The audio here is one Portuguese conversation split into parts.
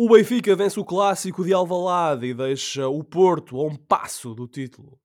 O Benfica vence o clássico de Alvalade e deixa o Porto a um passo do título.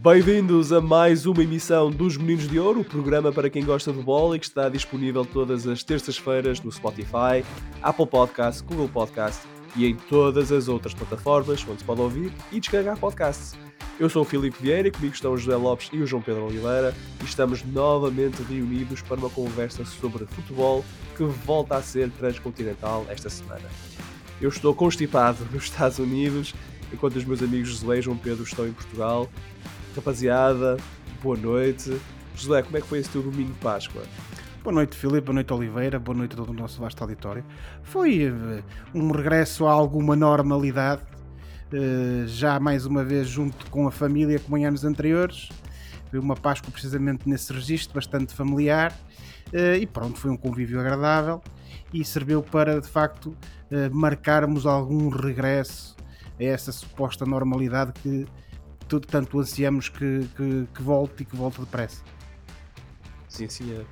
Bem-vindos a mais uma emissão dos Meninos de Ouro, o programa para quem gosta de bola e que está disponível todas as terças-feiras no Spotify, Apple Podcasts, Google Podcasts e em todas as outras plataformas onde se pode ouvir e descarregar podcasts. Eu sou o Filipe Vieira, comigo estão o José Lopes e o João Pedro Oliveira e estamos novamente reunidos para uma conversa sobre futebol que volta a ser transcontinental esta semana. Eu estou constipado nos Estados Unidos, enquanto os meus amigos José e João Pedro estão em Portugal. Rapaziada, boa noite. José, como é que foi esse teu domingo de Páscoa? Boa noite, Filipe. Boa noite, Oliveira. Boa noite a todo o nosso vasto auditório. Foi uh, um regresso a alguma normalidade eh, já mais uma vez junto com a família como em anos anteriores. Foi uma Páscoa precisamente nesse registro, bastante familiar. Eh, e pronto, foi um convívio agradável e serviu para de facto eh, marcarmos algum regresso a essa suposta normalidade que tudo tanto ansiamos que, que, que volte e que volte depressa. Sim, sim. É.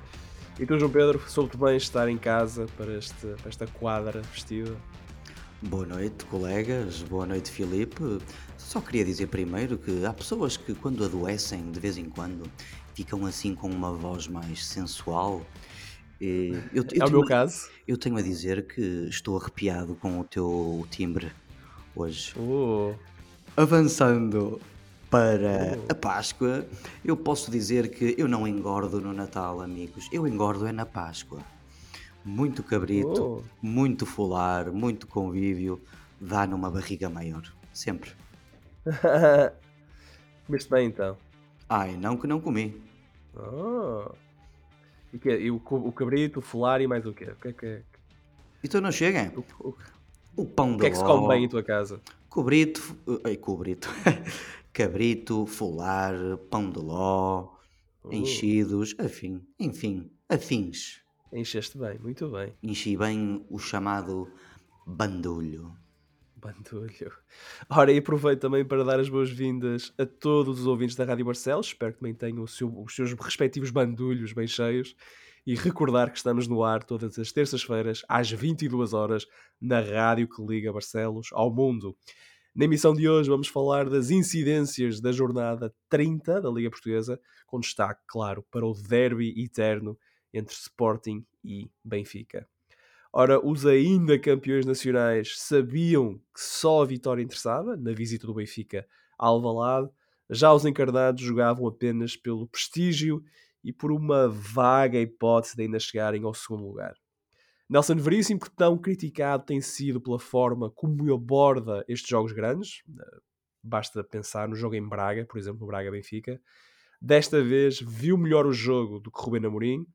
E tu, João Pedro, soube bem estar em casa para, este, para esta quadra vestida? Boa noite, colegas. Boa noite, Filipe. Só queria dizer primeiro que há pessoas que, quando adoecem de vez em quando, ficam assim com uma voz mais sensual. Eu, eu é o meu caso. Eu tenho a dizer que estou arrepiado com o teu timbre hoje. Oh. Avançando para oh. a Páscoa, eu posso dizer que eu não engordo no Natal, amigos. Eu engordo é na Páscoa muito cabrito, oh. muito folar, muito convívio, dá numa barriga maior. Sempre. Comeste bem então? Ai, não que não comi. Oh. E, que, e o, o cabrito, o folar e mais o quê? O que é que é? Então não chega? O, o, o pão O que é que se come bem em tua casa? Cobrito, ai, cobrito. cabrito, folar, pão de ló, oh. enchidos, afim, enfim, afins. Encheste bem, muito bem. Enchi bem o chamado bandulho. Bandulho. Ora, e aproveito também para dar as boas-vindas a todos os ouvintes da Rádio Barcelos. Espero que também tenham seu, os seus respectivos bandulhos bem cheios. E recordar que estamos no ar todas as terças-feiras, às 22 horas, na rádio que liga Barcelos ao mundo. Na emissão de hoje vamos falar das incidências da jornada 30 da Liga Portuguesa, com destaque, claro, para o derby eterno entre Sporting e Benfica. Ora, os ainda campeões nacionais sabiam que só a vitória interessava na visita do Benfica a Alvalade, já os encarnados jogavam apenas pelo prestígio e por uma vaga hipótese de ainda chegarem ao segundo lugar. Nelson Veríssimo, que tão criticado tem sido pela forma como aborda estes jogos grandes, eh, basta pensar no jogo em Braga, por exemplo, no Braga-Benfica, desta vez viu melhor o jogo do que Rubén Amorim,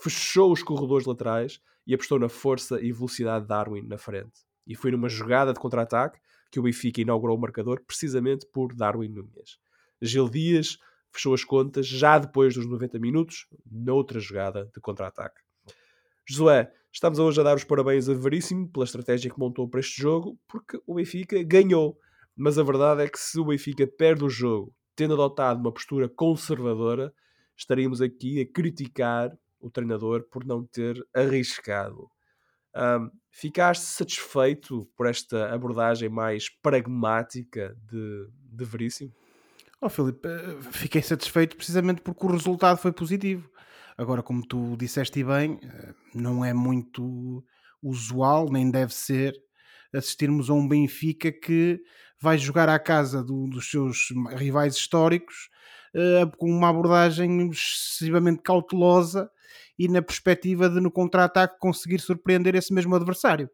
fechou os corredores laterais e apostou na força e velocidade de Darwin na frente. E foi numa jogada de contra-ataque que o Benfica inaugurou o marcador precisamente por Darwin Nunes. Gil Dias fechou as contas já depois dos 90 minutos, noutra jogada de contra-ataque. Josué, estamos hoje a dar os parabéns a Veríssimo pela estratégia que montou para este jogo, porque o Benfica ganhou. Mas a verdade é que se o Benfica perde o jogo, tendo adotado uma postura conservadora, estaríamos aqui a criticar o treinador por não ter arriscado. Um, ficaste satisfeito por esta abordagem mais pragmática de, de Veríssimo? Oh, Filipe, eh, fiquei satisfeito precisamente porque o resultado foi positivo. Agora, como tu disseste bem, eh, não é muito usual, nem deve ser, assistirmos a um Benfica que vai jogar à casa do, dos seus rivais históricos uh, com uma abordagem excessivamente cautelosa e na perspectiva de no contra-ataque conseguir surpreender esse mesmo adversário.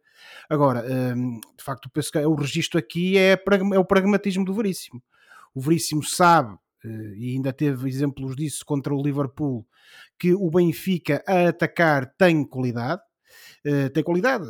Agora, hum, de facto, penso que o registro aqui é, é o pragmatismo do Veríssimo. O Veríssimo sabe, eh, e ainda teve exemplos disso contra o Liverpool, que o Benfica a atacar tem qualidade, Uh, tem qualidade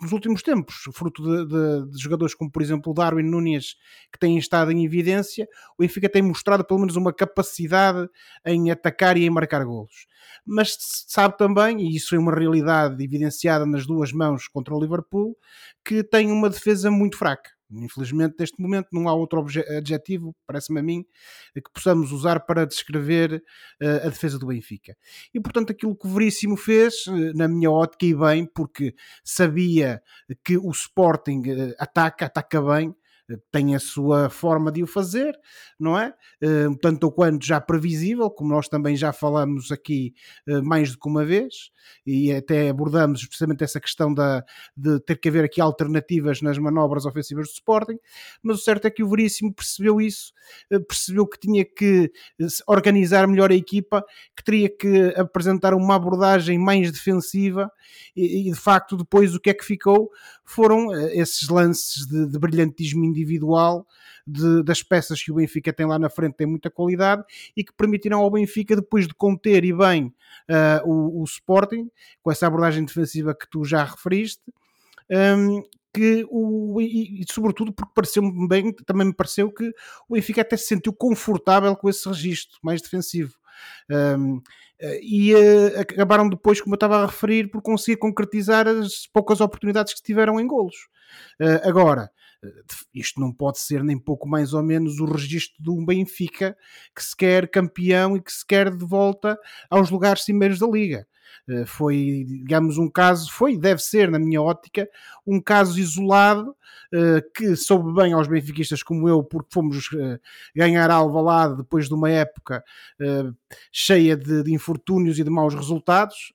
nos últimos tempos, fruto de, de, de, jogadores como, por exemplo, o Darwin Nunes, que têm estado em evidência. O Benfica tem mostrado pelo menos uma capacidade em atacar e em marcar golos mas sabe também, e isso é uma realidade evidenciada nas duas mãos contra o Liverpool, que tem uma defesa muito fraca. Infelizmente, neste momento, não há outro adjetivo, parece-me a mim, que possamos usar para descrever uh, a defesa do Benfica. E, portanto, aquilo que o Veríssimo fez, uh, na minha ótica, e bem, porque sabia que o Sporting uh, ataca, ataca bem, tem a sua forma de o fazer, não é? Uh, tanto ou quanto já previsível, como nós também já falamos aqui uh, mais do que uma vez, e até abordamos precisamente essa questão da, de ter que haver aqui alternativas nas manobras ofensivas do Sporting, mas o certo é que o Veríssimo percebeu isso, uh, percebeu que tinha que organizar melhor a equipa, que teria que apresentar uma abordagem mais defensiva, e, e de facto depois o que é que ficou foram esses lances de, de brilhantismo individual de, das peças que o Benfica tem lá na frente, tem muita qualidade e que permitirão ao Benfica, depois de conter e bem uh, o, o, Sporting, com essa abordagem defensiva que tu já referiste, um, que o, e, e, sobretudo porque pareceu-me bem, também me pareceu que o Benfica até se sentiu confortável com esse registro mais defensivo. Um, e uh, acabaram depois, como eu estava a referir, por conseguir concretizar as poucas oportunidades que tiveram em golos. Uh, agora, isto não pode ser nem pouco mais ou menos o registro de um Benfica que se quer campeão e que se quer de volta aos lugares cimeiros da Liga. Eh, foi, digamos, um caso, foi, deve ser, na minha ótica, um caso isolado eh, que soube bem aos benfiquistas como eu, porque fomos eh, ganhar Alvalade depois de uma época cheia de, de infortúnios e de maus resultados,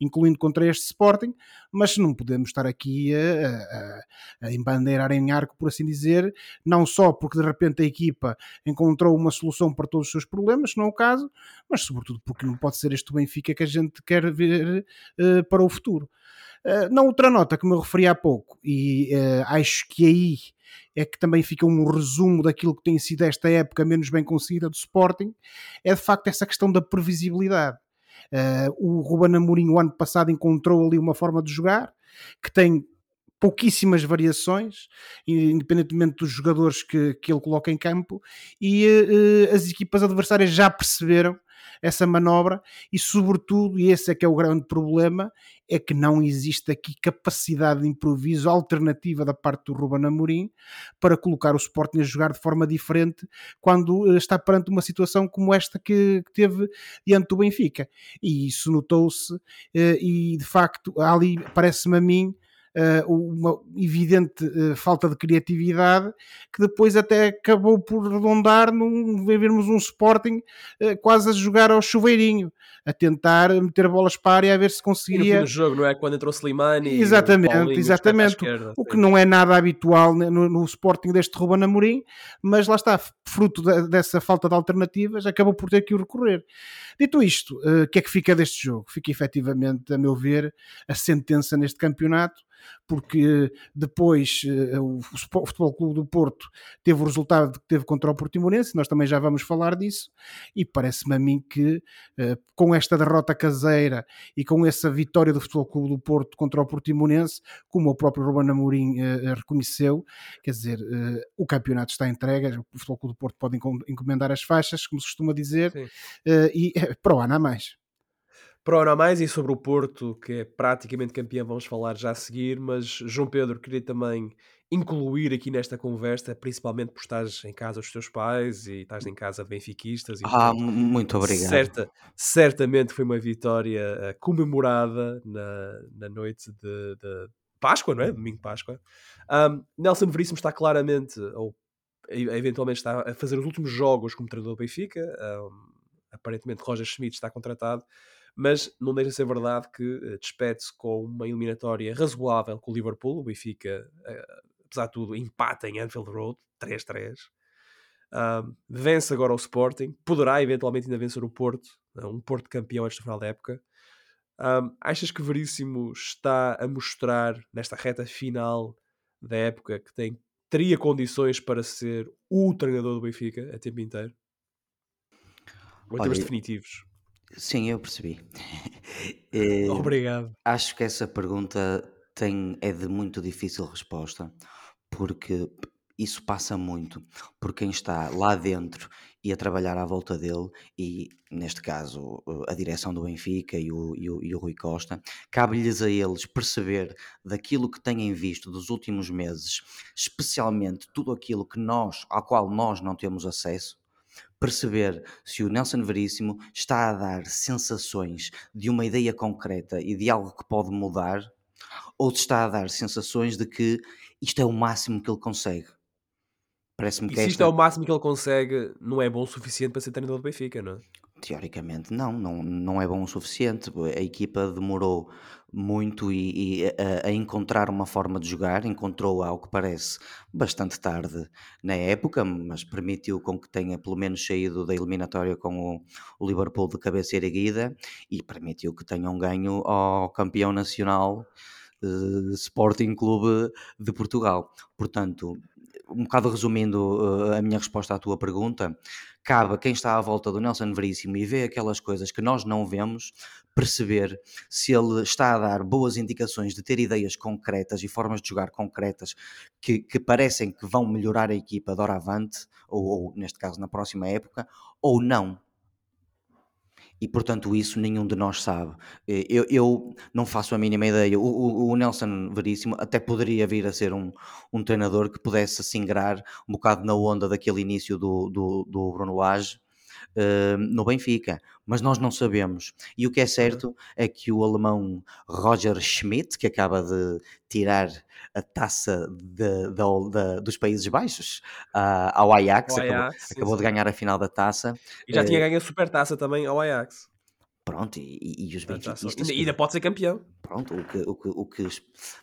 incluindo contra este Sporting, mas não podemos estar aqui a, a, a embandeirar em arco, por assim dizer, não só porque de repente a equipa encontrou uma solução para todos os seus problemas, se não é o caso, mas sobretudo porque não pode ser este Benfica que a gente quer ver uh, para o futuro. Uh, na outra nota que me referi há pouco, e uh, acho que aí é que também fica um resumo daquilo que tem sido esta época menos bem conseguida do Sporting, é de facto essa questão da previsibilidade. Uh, o Ruben Amorim, o ano passado, encontrou ali uma forma de jogar que tem pouquíssimas variações, independentemente dos jogadores que, que ele coloca em campo, e uh, as equipas adversárias já perceberam essa manobra e, sobretudo, e esse é que é o grande problema, é que não existe aqui capacidade de improviso alternativa da parte do Ruben Amorim para colocar o Sporting a jogar de forma diferente quando eh, está perante uma situação como esta que, teve diante do Benfica. E isso notou-se eh, e, de facto, ali parece-me a mim uma evidente uh, falta de criatividade que depois até acabou por redondar num vermos um Sporting uh, quase a jogar ao chuveirinho, a tentar meter bolas para a área a ver se conseguiria. no jogo, não é? Quando entrou Slimani. Exatamente, o exatamente. Esquerda, o que não é nada habitual no, no Sporting deste Ruben Amorim, mas lá está, fruto de, dessa falta de alternativas, acabou por ter que o recorrer. Dito isto, o que é que fica deste jogo? Fica efetivamente, a meu ver, a sentença neste campeonato porque depois uh, o Futebol Clube do Porto teve o resultado que teve contra o Portimonense, nós também já vamos falar disso, e parece-me a mim que uh, com esta derrota caseira e com essa vitória do Futebol Clube do Porto contra o Portimonense, como o próprio Ruben Amorim uh, reconheceu, quer dizer, o campeonato está entregue, o Futebol Clube do Porto pode encomendar as faixas, como se costuma dizer, e para o ano a mais para o mais e sobre o Porto, que é praticamente campeão, vamos falar já a seguir, mas João Pedro, queria também incluir aqui nesta conversa, principalmente por estás em casa dos teus pais e estás em casa de benfiquistas. E, ah, muito obrigado. Certa, certamente foi uma vitória uh, comemorada na, na noite de, de, Páscoa, não é? Domingo de Páscoa. Um, Nelson Veríssimo está claramente, ou eventualmente está a fazer os últimos jogos como treinador do Benfica. Um, aparentemente Roger Schmidt está contratado mas não deixa de ser verdade que uh, despede-se com uma eliminatória razoável com o Liverpool. O Benfica, uh, apesar de tudo, empata em Anfield Road, 3-3. Um, vence agora o Sporting, poderá eventualmente ainda vencer o Porto, uh, um Porto campeão antes do final da época. Um, achas que Veríssimo está a mostrar nesta reta final da época que tem, teria condições para ser o treinador do Benfica a tempo inteiro? Ou em termos definitivos? Sim, eu percebi. Eh, Obrigado. acho que essa pergunta tem, é de muito difícil resposta, porque isso passa muito por quem está lá dentro e a trabalhar à volta dele, e neste caso a direção do Benfica e o, e o, e o Rui Costa, cabe-lhes a eles perceber daquilo que têm visto dos últimos meses, especialmente tudo aquilo que nós, ao qual nós não temos acesso, perceber se o Nelson Veríssimo está a dar sensações de uma ideia concreta e de algo que pode mudar, ou se está a dar sensações de que isto é o máximo que ele consegue. Parece-me que e se isto é o máximo que ele consegue, não é bom o suficiente para ser treinador do Benfica, não é? Teoricamente não, não, não é bom o suficiente. A equipa demorou muito e, e a, a, encontrar uma forma de jogar, encontrou ao que parece bastante tarde na época, mas permitiu com que tenha pelo menos saído da eliminatória com o, o Liverpool de cabeça erguida e permitiu que tenha um ganho ao campeão nacional uh, Sporting Clube de Portugal. Portanto, um bocado resumindo uh, a minha resposta à tua pergunta, cabe a quem está à volta do Nelson Veríssimo e vê aquelas coisas que nós não vemos, perceber se ele está a dar boas indicações de ter ideias concretas e formas de jogar concretas que, que parecem que vão melhorar a equipa doravante, ou, ou neste caso na próxima época, ou não e portanto isso nenhum de nós sabe. Eh, eu, eu não faço a mínima ideia. O, o, o, Nelson Veríssimo até poderia vir a ser um, um treinador que pudesse singrar um bocado na onda daquele início do, do, do Bruno Lage uh, no Benfica, mas nós não sabemos. E o que é uhum. certo é que o alemão Roger Schmidt, que acaba de tirar a taça de, de, de, dos Países Baixos uh, ao Ajax, Ajax acabou, sim, acabou sim. de ganhar a final da taça. E já tinha ganho a super taça também ao Ajax. Pronto, e, e os benfiquistas. E ainda pode ser campeão. Pronto, o que, o que, o que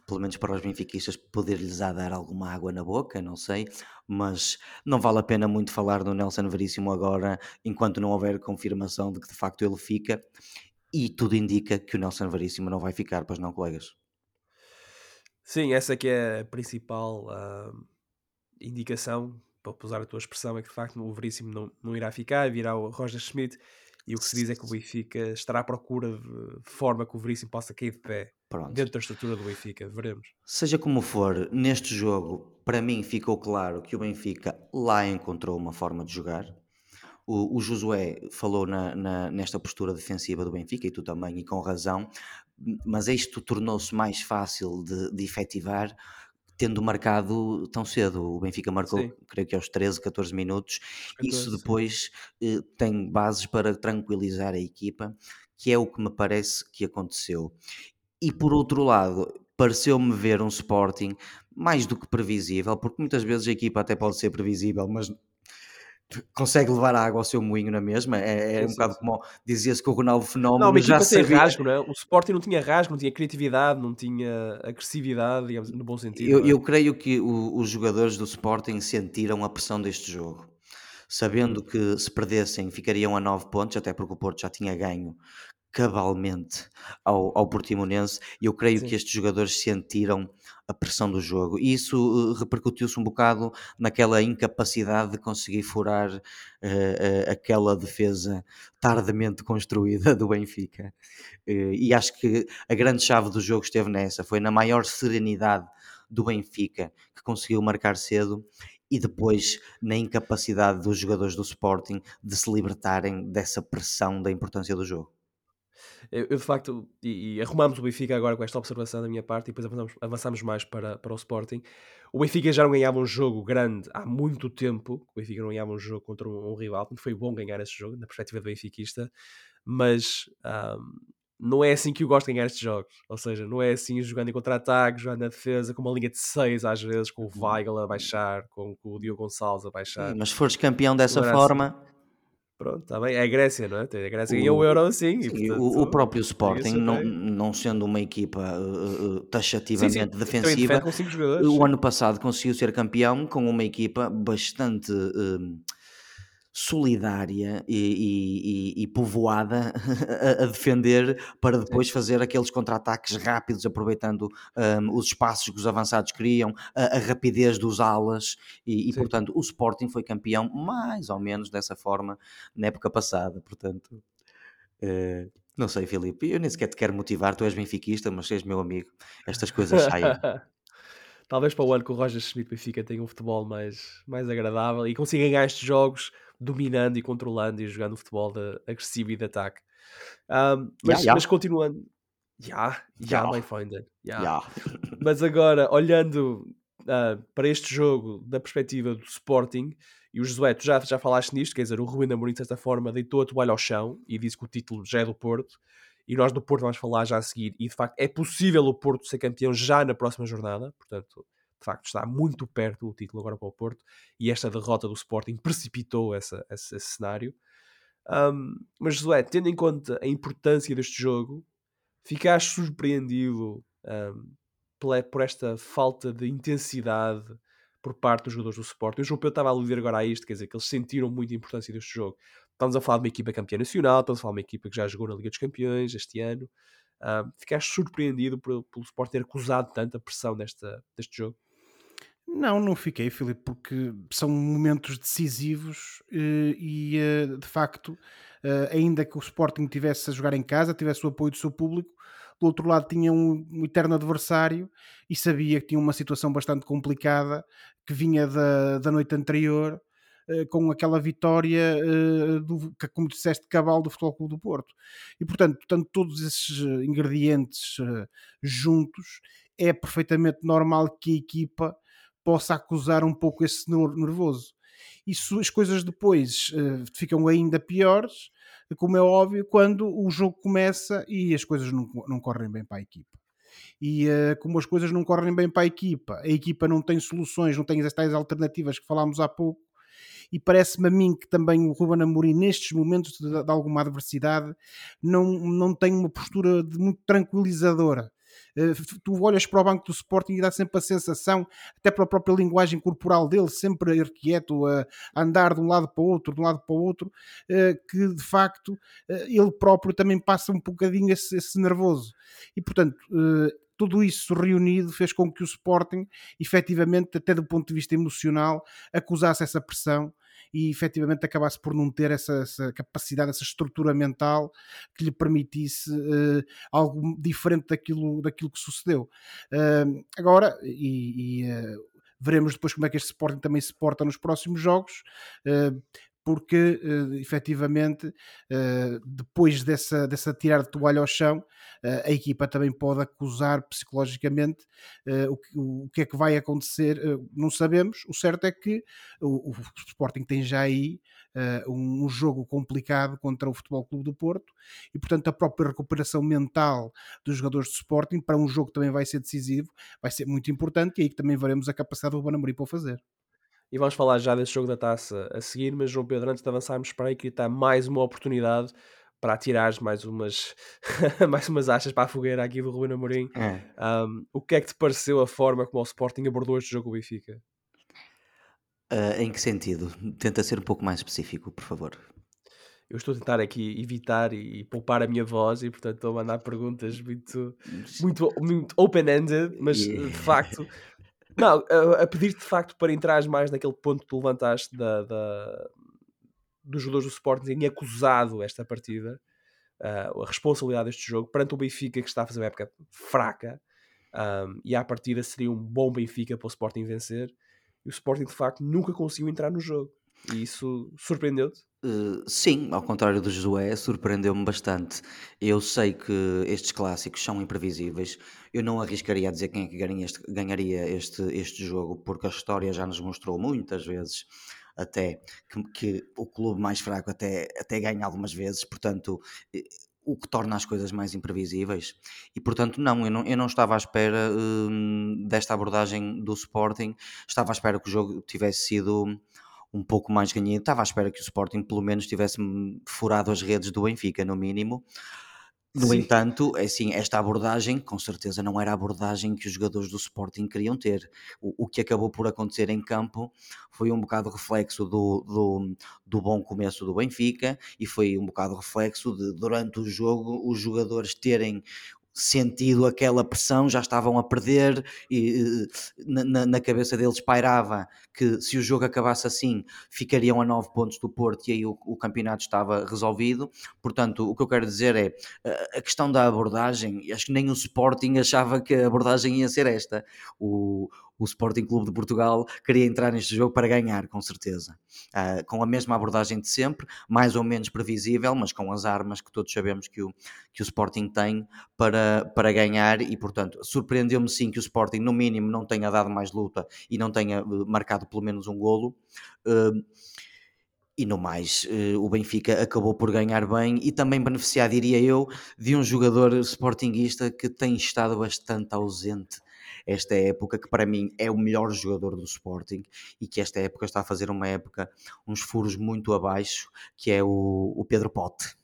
pelo menos para os benfiquistas, poder-lhes dar alguma água na boca, não sei, mas não vale a pena muito falar do Nelson Veríssimo agora, enquanto não houver confirmação de que de facto ele fica. E tudo indica que o Nelson Veríssimo não vai ficar, pois não, colegas? Sim, essa que é a principal uh, indicação, para usar a tua expressão, é que de facto o Veríssimo não, não irá ficar, virá o Roger Schmidt e o que se diz é que o Benfica estará à procura de forma que o Veríssimo possa cair de pé Pronto. dentro da estrutura do Benfica. Veremos. Seja como for, neste jogo, para mim ficou claro que o Benfica lá encontrou uma forma de jogar. O, o Josué falou na, na, nesta postura defensiva do Benfica, e tu também, e com razão, mas isto tornou-se mais fácil de, de efetivar tendo marcado tão cedo. O Benfica marcou, Sim. creio que aos 13, 14 minutos. 14, Isso depois eh, tem bases para tranquilizar a equipa, que é o que me parece que aconteceu. E por outro lado, pareceu-me ver um Sporting mais do que previsível, porque muitas vezes a equipa até pode ser previsível, mas consegue levar água ao seu moinho na mesma. É, é um bocado como dizia-se que o Ronaldo Fenómeno não, já sabia. rasgo, não é? O Sporting não tinha rasgo, não tinha criatividade, não tinha agressividade, digamos, no bom sentido. Eu, é? eu creio que o, os jogadores do Sporting sentiram a pressão deste jogo. Sabendo que se perdessem ficariam a 9 pontos, até porque o Porto já tinha ganho cabalmente ao, ao Portimonense, e eu creio Sim. que estes jogadores sentiram a pressão do jogo. E isso uh, repercutiu-se um bocado naquela incapacidade de conseguir furar uh, uh, aquela defesa tardemente construída do Benfica. e acho que a grande chave do jogo esteve nessa, foi na maior serenidade do Benfica, que conseguiu marcar cedo e depois na incapacidade dos jogadores do Sporting de se libertarem dessa pressão da importância do jogo. Eu, eu de facto, e, e, arrumamos o Benfica agora com esta observação da minha parte e depois avançamos, mais para, para o Sporting. O Benfica já não ganhava um jogo grande há muito tempo. O Benfica não ganhava um jogo contra um, um rival, foi bom ganhar esse jogo, na perspectiva do benfiquista, mas um, não é assim que eu gosto de ganhar estes jogos. Ou seja, não é assim jogando em contra-ataque, jogando na defesa, com uma linha de 6 às vezes, com o uhum. Weigl a baixar, com, com o Diogo Gonçalves a baixar. Sim, mas se fores campeão dessa forma. Pronto, está bem. É a Grécia, não é? A Grécia ganhou o Euro sim. sim portanto, o, o, próprio Sporting, não, não sendo uma equipa uh, taxativamente sim, sim. defensiva, o ano passado conseguiu ser campeão com uma equipa bastante. Uh, solidária e, e, e povoada a, a, defender para depois fazer aqueles contra-ataques rápidos, aproveitando um, os espaços que os avançados criam, a, a rapidez dos alas, e, e portanto o Sporting foi campeão mais ou menos dessa forma na época passada. Portanto, uh, não sei, Filipe, eu nem sequer te quero motivar, tu és benfiquista, mas és meu amigo, estas coisas saem. Talvez para o ano que o Roger Schmidt Benfica tenha um futebol mais, mais agradável e consiga ganhar estes jogos dominando e controlando e jogando futebol de agressivo e de ataque. Um, mas, yeah, yeah. mas continuando, já, já, my friend. Já. Mas agora, olhando uh, para este jogo da perspectiva do Sporting, e o Josué, tu já, já falaste nisto, quer dizer, o Rubem Amorim, de certa forma, deitou a toalha ao chão e disse que o título já é do Porto, e nós do Porto vamos falar já a seguir, e de facto é possível o Porto ser campeão já na próxima jornada, portanto, de facto está muito perto o título agora para o Porto, e esta derrota do Sporting precipitou essa, esse, esse cenário. Um, mas Josué, tendo em conta a importância deste jogo, ficaste surpreendido um, por esta falta de intensidade por parte dos jogadores do Sport. O João Pedro estava a aludir agora a isto, quer dizer, que eles sentiram muita importância deste jogo. Estamos a falar de uma equipa campeã nacional, estamos a falar de uma equipa que já jogou na Liga dos Campeões este ano. Um, ficaste surpreendido por, pelo Sport ter acusado tanta pressão nesta, deste jogo? Não, não fiquei, Filipe, porque são momentos decisivos eh, e, eh, de facto, eh, ainda que o Sporting tivesse a jogar em casa, tivesse o apoio do seu público, do outro lado tinha um, eterno adversário e sabia que tinha uma situação bastante complicada que vinha da, da noite anterior com aquela vitória do, como disseste, cabal do Futebol Clube do Porto. E portanto, tanto todos esses ingredientes juntos, é perfeitamente normal que a equipa possa acusar um pouco esse nervoso. Isso, as coisas depois uh, ficam ainda piores, como é óbvio, quando o jogo começa e as coisas não, não correm bem para a equipa. E uh, como as coisas não correm bem para a equipa, a equipa não tem soluções, não tem as alternativas que falámos há pouco, e parece-me a mim que também o Ruben Amorim, nestes momentos de, de, alguma adversidade, não, não tem uma postura de, muito tranquilizadora. Eh, tu olhas para o banco do Sporting e dá sempre a sensação, até pela própria linguagem corporal dele, sempre irquieto, a andar de um lado para o outro, de um lado para o outro, eh, que de facto eh, ele próprio também passa um bocadinho esse, esse nervoso. E portanto, tudo isso reunido fez com que o Sporting, efetivamente, até do ponto de vista emocional, acusasse essa pressão e efetivamente acabasse por não ter essa, essa capacidade, essa estrutura mental que lhe permitisse uh, algo diferente daquilo, daquilo que sucedeu. Uh, agora, e, e uh, veremos depois como é que este Sporting também se porta nos próximos jogos. Porque uh, efetivamente uh, depois dessa, dessa tirar de toalha ao chão, uh, a equipa também pode acusar psicologicamente uh, o, que, o, que é que vai acontecer, não sabemos. O certo é que o, o Sporting tem já aí um, um, jogo complicado contra o Futebol Clube do Porto e, portanto, a própria recuperação mental dos jogadores de Sporting para um jogo que também vai ser decisivo, vai ser muito importante e aí também veremos a capacidade do Ruben Amorim para o fazer e vamos falar já desse jogo da taça a seguir, mas João Pedro, antes de avançarmos para aí, que está mais uma oportunidade para atirar mais umas, mais umas achas para a fogueira aqui do Ruben Amorim. É. Um, o que é que te pareceu a forma como o Sporting abordou este jogo o Benfica? Uh, em que sentido? Tenta ser um pouco mais específico, por favor. Eu estou a tentar aqui evitar e, e poupar a minha voz e, portanto, estou a mandar perguntas muito, muito, muito open-ended, mas yeah. de facto Não, a, a pedir-te de facto para entrares mais naquele ponto que tu levantaste da, da, dos jogadores do Sporting terem acusado esta partida, uh, a responsabilidade deste jogo, perante o Benfica que está a fazer uma época fraca, um, e à partida seria um bom Benfica para o Sporting vencer, e o Sporting de facto nunca conseguiu entrar no jogo. E isso surpreendeu-te? Uh, sim, ao contrário do Josué, surpreendeu-me bastante. Eu sei que estes clássicos são imprevisíveis. Eu não arriscaria a dizer quem é que ganharia este, ganharia este, este jogo, porque a história já nos mostrou muitas vezes até que, que o clube mais fraco até, até ganha algumas vezes, portanto eh, o que torna as coisas mais imprevisíveis. E portanto, não, eu não, eu não estava à espera hum, desta abordagem do Sporting, estava à espera que o jogo tivesse sido um pouco mais ganhado. Estava à espera que o Sporting pelo menos tivesse furado as redes do Benfica, no mínimo. No Sim. entanto, é assim, esta abordagem com certeza não era a abordagem que os jogadores do Sporting queriam ter. O, o que acabou por acontecer em campo foi um bocado reflexo do, do, do, bom começo do Benfica e foi um bocado reflexo de, durante o jogo, os jogadores terem sentido aquela pressão, já estavam a perder e na, na, cabeça deles pairava que se o jogo acabasse assim ficariam a 9 pontos do Porto e aí o, o, campeonato estava resolvido. Portanto, o que eu quero dizer é a questão da abordagem, acho que nem o Sporting achava que a abordagem ia ser esta. O, o Sporting Clube de Portugal queria entrar neste jogo para ganhar, com certeza. Uh, com a mesma abordagem de sempre, mais ou menos previsível, mas com as armas que todos sabemos que o, que o Sporting tem para, para ganhar e, portanto, surpreendeu-me sim que o Sporting, no mínimo, não tenha dado mais luta e não tenha eh, marcado pelo menos um golo. Uh, e no mais, eh, o Benfica acabou por ganhar bem e também beneficiar, diria eu, de um jogador sportinguista que tem estado bastante ausente esta época, que para mim é o melhor jogador do Sporting e que esta época está a fazer uma época, uns furos muito abaixo, que é o, o Pedro Pote.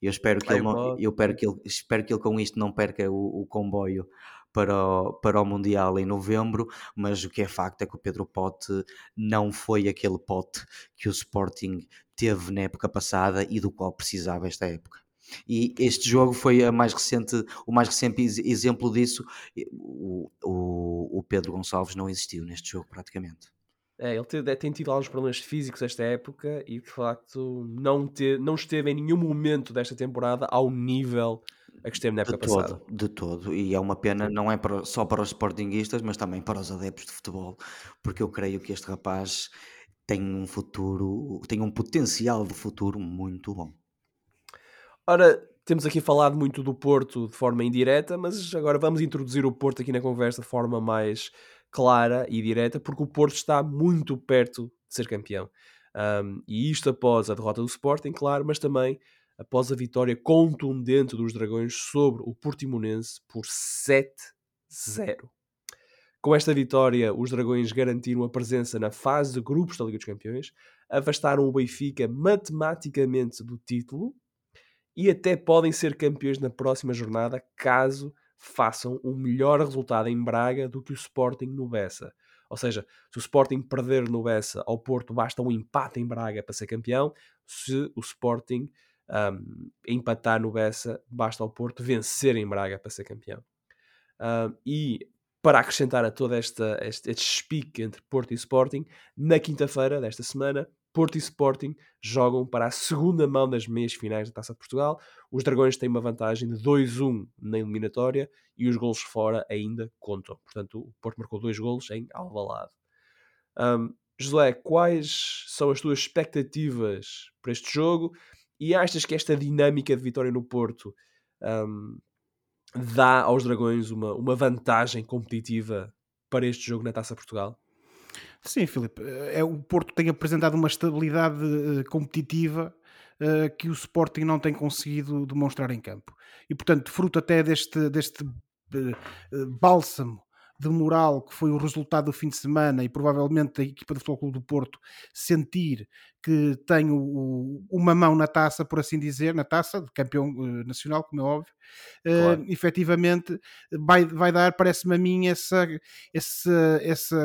Eu espero que, ele, não, eu espero que, ele, espero que ele com isto não perca o, o comboio para o, para o Mundial em novembro, mas o que é facto é que o Pedro Pote não foi aquele pote que o Sporting teve na época passada e do qual precisava esta época. E este jogo foi mais recente, o mais recente exemplo disso. O, o, o Pedro Gonçalves não existiu neste jogo praticamente. É, ele tem, tem tido alguns problemas físicos esta época e de facto não, te, não esteve em nenhum momento desta temporada ao nível a que esteve na época de todo, passada. De todo, e é uma pena, não é para, só para os sportinguistas, mas também para os adeptos de futebol, porque eu creio que este rapaz tem um futuro, tem um potencial de futuro muito bom. Ora, temos aqui falado muito do Porto de forma indireta, mas agora vamos introduzir o Porto aqui na conversa de forma mais clara e direta, porque o Porto está muito perto de ser campeão. Um, e isto após a derrota do Sporting, claro, mas também após a vitória contundente dos Dragões sobre o Portimonense por 7-0. Com esta vitória, os Dragões garantiram a presença na fase de grupos da Liga dos Campeões, afastaram o Benfica matematicamente do título e até podem ser campeões na próxima jornada caso façam um melhor resultado em Braga do que o Sporting no Bessa. Ou seja, se o Sporting perder no Bessa ao Porto, basta um empate em Braga para ser campeão. Se o Sporting um, empatar no Bessa, basta ao Porto vencer em Braga para ser campeão. Um, e para acrescentar a toda esta este, este speak entre Porto e Sporting, na quinta-feira desta semana, Porto e Sporting jogam para a segunda mão das meias finais da Taça de Portugal. Os Dragões têm uma vantagem de 2-1 na eliminatória e os golos fora ainda contam. Portanto, o Porto marcou dois golos em Alvalade. Um, José, quais são as tuas expectativas para este jogo? E achas que esta dinâmica de vitória no Porto um, dá aos Dragões uma, uma vantagem competitiva para este jogo na Taça Portugal? Sim, Filipe. É, o Porto tem apresentado uma estabilidade uh, competitiva uh, que o Sporting não tem conseguido demonstrar em campo. E, portanto, fruto até deste, deste bálsamo de moral que foi o resultado do fim de semana e provavelmente a equipa do Futebol Clube do Porto sentir que tem o, uma mão na taça, por assim dizer, na taça de campeão uh, nacional, como é óbvio, uh, efetivamente vai, vai dar, parece-me a mim, essa, esse, esse,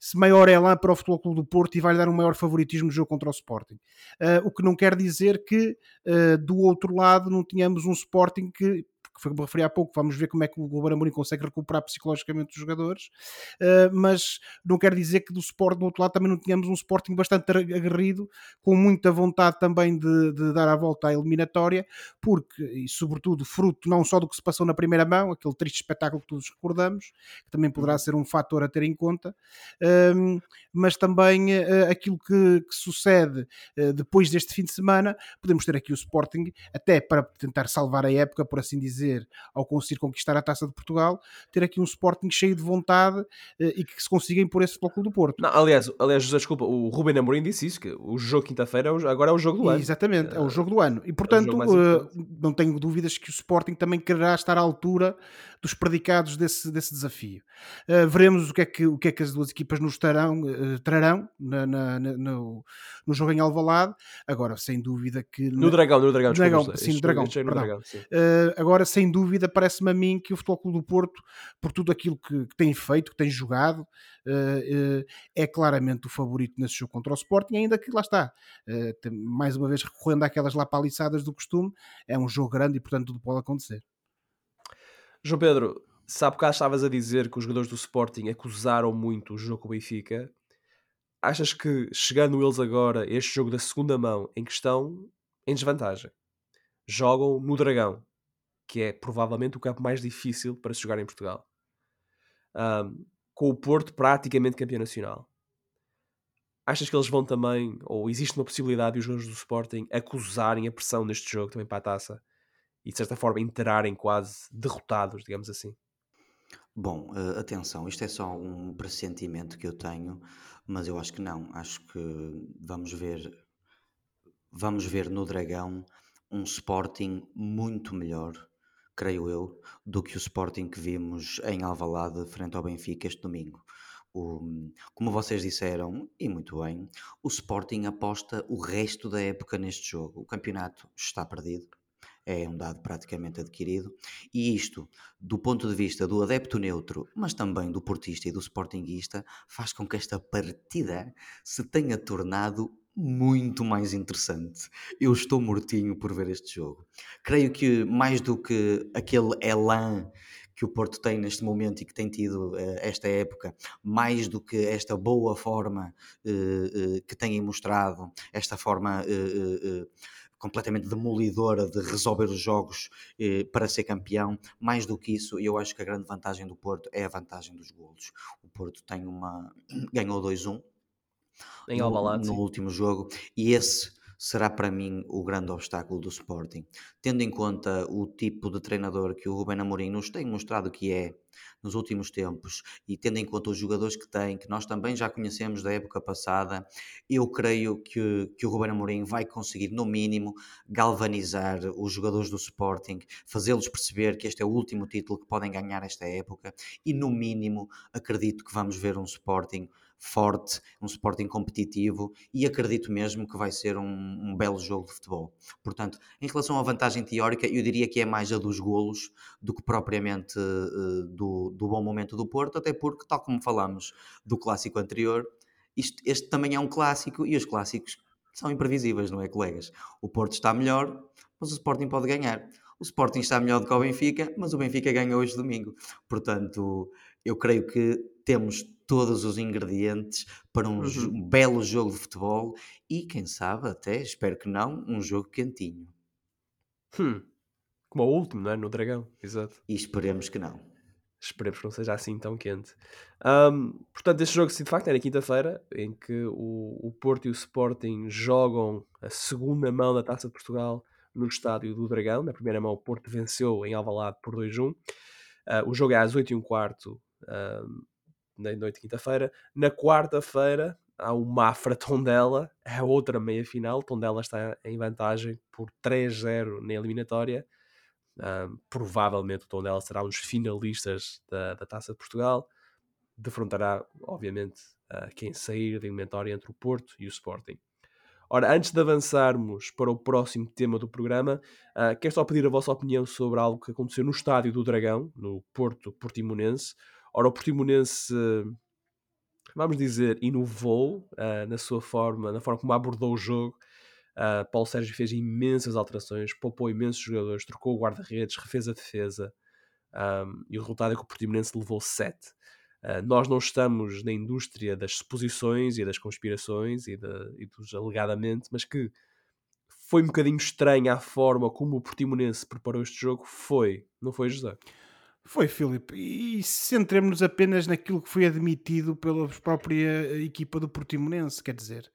esse maior elan para o Futebol Clube do Porto e vai dar um maior favoritismo no jogo contra o Sporting. Uh, o que não quer dizer que uh, do outro lado não tenhamos um Sporting que foi como referi há pouco, vamos ver como é que o Ruben Amorim consegue recuperar psicologicamente os jogadores, uh, mas não quer dizer que do Sport do outro lado também não tínhamos um Sporting bastante aguerrido, com muita vontade também de, de dar a volta à eliminatória, porque, e sobretudo, fruto não só do que se passou na primeira mão, aquele triste espetáculo que todos recordamos, que também poderá uhum. ser um fator a ter em conta, uh, mas também uh, aquilo que, que sucede eh, depois deste fim de semana, podemos ter aqui o Sporting, até para tentar salvar a época, por assim dizer, fazer ao conseguir conquistar a Taça de Portugal, ter aqui um Sporting cheio de vontade eh, e que se consiga impor esse Futebol do Porto. Não, aliás, aliás, José, desculpa, o Ruben Amorim disse isso, que o jogo quinta-feira é agora é o jogo do ano. Exatamente, é o jogo do ano. E portanto, é não tenho dúvidas que o Sporting também quererá estar à altura dos predicados desse, desse desafio. Uh, veremos o que, é que, o que é que as duas equipas nos tarão, uh, trarão na, na, na, no, no jogo em Alvalade. Agora, sem dúvida que... No Dragão, no Dragão, Dragão sim, no Dragão, perdão. Dragão. Uh, agora, sem dúvida, parece-me a mim que o Futebol Clube do Porto, por tudo aquilo que, que tem feito, que tem jogado, é claramente o favorito nesse jogo contra o Sporting, ainda que lá está, mais uma vez recorrendo àquelas lapaliçadas do costume, é um jogo grande e portanto tudo pode acontecer. João Pedro, sabe que estavas a dizer que os jogadores do Sporting acusaram muito o jogo com o Benfica. Achas que, chegando eles agora, este jogo da segunda mão, em questão, em desvantagem, jogam no Dragão, que é provavelmente o campo mais difícil para se jogar em Portugal. Um, com o Porto praticamente campeão nacional. Achas que eles vão também, ou existe uma possibilidade de os jogadores do Sporting acusarem a pressão neste jogo também para a taça e de certa forma enterarem quase derrotados, digamos assim? Bom, uh, atenção, isto é só um pressentimento que eu tenho, mas eu acho que não. Acho que vamos ver, vamos ver no Dragão um Sporting muito melhor, creio eu, do que o Sporting que vimos em Alvalade frente ao Benfica este domingo. O, como vocês disseram, e muito bem, o Sporting aposta o resto da época neste jogo. O campeonato está perdido, é um dado praticamente adquirido, e isto, do ponto de vista do adepto neutro, mas também do portista e do sportinguista, faz com que esta partida se tenha tornado muito mais interessante. Eu estou mortinho por ver este jogo. Creio que mais do que aquele elan que o Porto tem neste momento e que tem tido uh, esta época, mais do que esta boa forma uh, uh, que têm mostrado, esta forma completamente demolidora de resolver os jogos eh, para ser campeão. Mais do que isso, eu acho que a grande vantagem do Porto é a vantagem dos golos. O Porto tem uma ganhou 2-1 no, no último jogo e esse será para mim o grande obstáculo do Sporting. Tendo em conta o tipo de treinador que o Ruben Amorim nos tem mostrado que é nos últimos tempos e tendo em conta os jogadores que tem, que nós também já conhecemos da época passada, eu creio que, que o Ruben Amorim vai conseguir, no mínimo, galvanizar os jogadores do Sporting, fazê-los perceber que este é o último título que podem ganhar esta época e, no mínimo, acredito que vamos ver um Sporting forte, um Sporting competitivo e acredito mesmo que vai ser um, um, belo jogo de futebol. Portanto, em relação à vantagem teórica, eu diria que é mais a dos golos do que propriamente uh, do, do bom momento do Porto, até porque, tal como falamos do clássico anterior, isto, este também é um clássico e os clássicos são imprevisíveis, não é, colegas? O Porto está melhor, mas o Sporting pode ganhar. O Sporting está melhor do que o Benfica, mas o Benfica ganha hoje domingo. Portanto, eu creio que temos todos os ingredientes para um, uhum. um, belo jogo de futebol e, quem sabe, até, espero que não, um jogo quentinho. Hum. Como o último, não é? No Dragão, exato. E esperemos que não. Esperemos que não seja assim tão quente. Um, portanto, este jogo, sim, de facto, é na quinta-feira, em que o, o Porto e o Sporting jogam a segunda mão da Taça de Portugal no estádio do Dragão. Na primeira mão, o Porto venceu em Alvalade por 2-1. Uh, ah, o jogo é às 8h15 na noite de quinta-feira. Na quarta-feira há o Mafra Tondela, é outra meia-final. Tondela está em vantagem por 3-0 na eliminatória. Um, provavelmente o Tondela será um dos finalistas da, da Taça de Portugal. Defrontará, obviamente, uh, quem sair da eliminatória entre o Porto e o Sporting. Ora, antes de avançarmos para o próximo tema do programa, uh, quero só pedir a vossa opinião sobre algo que aconteceu no Estádio do Dragão, no Porto Portimonense, Ora, o Portimonense, vamos dizer, inovou uh, na sua forma, na forma como abordou o jogo. Uh, Paulo Sérgio fez imensas alterações, poupou imensos jogadores, trocou o guarda-redes, refez a defesa um, e o resultado é que o Portimonense levou 7. Uh, ah, nós não estamos na indústria das suposições e das conspirações e, de, e dos alegadamente, mas que foi um bocadinho estranha a forma como o Portimonense preparou este jogo. Foi, não foi, José? Foi, Filipe. E centremos-nos apenas naquilo que foi admitido pela própria equipa do Portimonense. Quer dizer,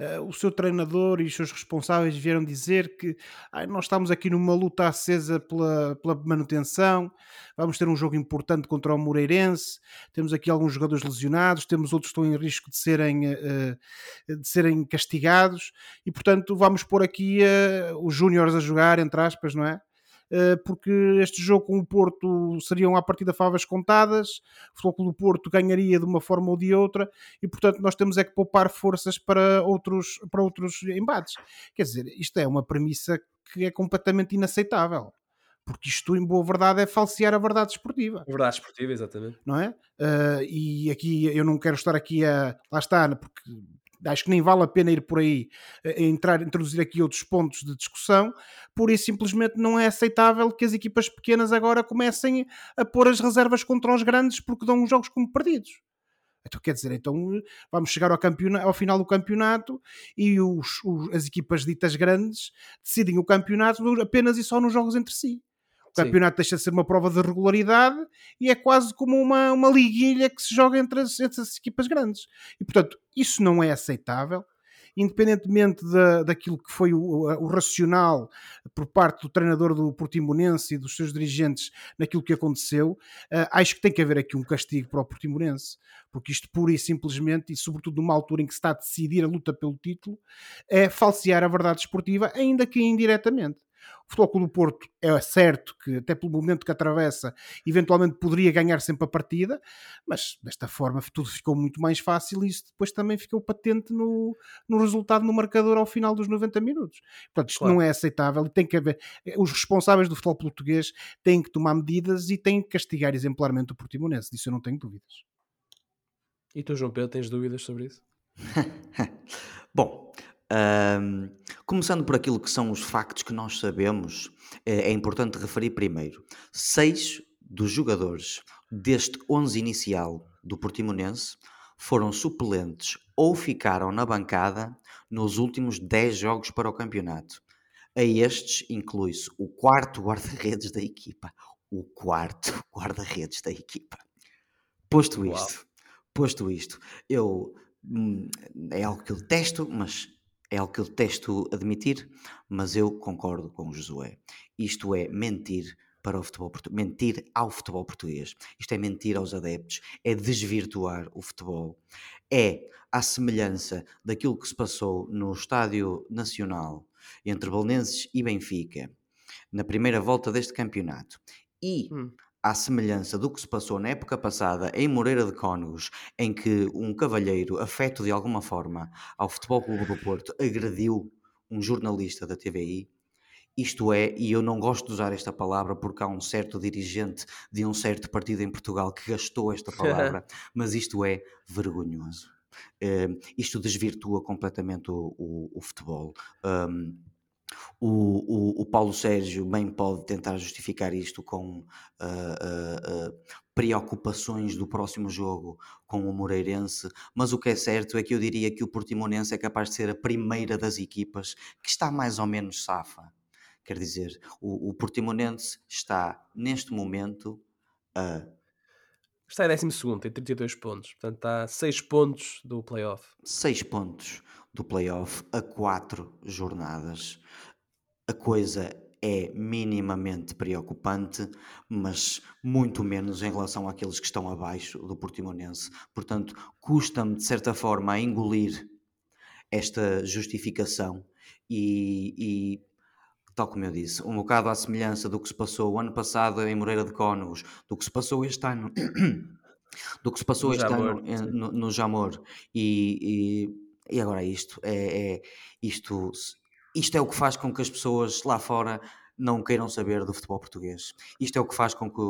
uh, o seu treinador e os seus responsáveis vieram dizer que ah, nós estamos aqui numa luta acesa pela, pela manutenção, vamos ter um jogo importante contra o Moreirense, temos aqui alguns jogadores lesionados, temos outros que estão em risco de serem, uh, de serem castigados e, portanto, vamos pôr aqui uh, os júniores a jogar, entre aspas, não é? Eh, porque este jogo com o Porto seriam à partida favas contadas, o Futebol do Porto ganharia de uma forma ou de outra e, portanto, nós temos é que poupar forças para outros, para outros embates. Quer dizer, isto é uma premissa que é completamente inaceitável porque isto, em boa verdade, é falsear a verdade esportiva. Verdade esportiva, exatamente. Não é? Uh, e aqui eu não quero estar aqui a. Lá está, porque acho que nem vale a pena ir por aí eh, entrar, introduzir aqui outros pontos de discussão, por isso simplesmente não é aceitável que as equipas pequenas agora comecem a pôr as reservas contra os grandes porque dão os jogos como perdidos. Então, quer dizer, então vamos chegar ao, ao final do campeonato e os, os, as equipas ditas grandes decidem o campeonato apenas e só nos jogos entre si. O campeonato Sim. deixa de ser uma prova de regularidade e é quase como uma, uma liguilha que se joga entre as, entre as equipas grandes. E, portanto, isso não é aceitável independentemente da, daquilo que foi o, o, racional por parte do treinador do Portimonense e dos seus dirigentes naquilo que aconteceu, uh, acho que tem que haver aqui um castigo para o Portimonense, porque isto pura e simplesmente, e sobretudo numa altura em que se está a decidir a luta pelo título, é falsear a verdade esportiva, ainda que indiretamente. O Futebol Clube do Porto é certo que, até pelo momento que atravessa, eventualmente poderia ganhar sempre a partida, mas desta forma tudo ficou muito mais fácil e isso depois também ficou patente no, no resultado no marcador ao final dos 90 minutos. Portanto, isto claro. não é aceitável e tem que haver. Os responsáveis do futebol português têm que tomar medidas e têm que castigar exemplarmente o Portimonense, disso eu não tenho dúvidas. E tu, João Pedro, tens dúvidas sobre isso? Bom, um, começando por aquilo que são os factos que nós sabemos, é, é importante referir primeiro: seis dos jogadores deste 11 inicial do Portimonense foram suplentes ou ficaram na bancada nos últimos 10 jogos para o campeonato. A estes inclui-se o quarto guarda-redes da equipa. O quarto guarda-redes da equipa. Posto isto, Uau. posto isto, eu hum, é algo que eu detesto, mas é algo que eu detesto admitir, mas eu concordo com o Josué. Isto é mentir para o futebol mentir ao futebol português. Isto é mentir aos adeptos, é desvirtuar o futebol. É à semelhança daquilo que se passou no Estádio Nacional entre Belenenses e Benfica na primeira volta deste campeonato. E hum à semelhança do que se passou na época passada em Moreira de Cónegos, em que um cavalheiro, afeto de alguma forma ao Futebol Clube do Porto, agrediu um jornalista da TVI, isto é, e eu não gosto de usar esta palavra porque há um certo dirigente de um certo partido em Portugal que gastou esta palavra, mas isto é vergonhoso. Uh, isto desvirtua completamente o, o, o futebol. Um, o, o, o, Paulo Sérgio bem pode tentar justificar isto com uh, uh, uh, preocupações do próximo jogo com o Moreirense, mas o que é certo é que eu diria que o Portimonense é capaz de ser a primeira das equipas que está mais ou menos safa. Quer dizer, o, o Portimonense está neste momento a. Está em 12, tem 32 pontos, portanto está a 6 pontos do playoff. 6 pontos do playoff a 4 jornadas. A coisa é minimamente preocupante, mas muito menos em relação àqueles que estão abaixo do Portimonense. Portanto, custa-me de certa forma a engolir esta justificação e, e, tal como eu disse, um bocado à semelhança do que se passou o ano passado em Moreira de Cónegos, do que se passou este ano, do que se passou no este Jamor, ano no, no Jamor. E, e, agora isto é, é isto isto é o que faz com que as pessoas lá fora não queiram saber do futebol português. Isto é o que faz com que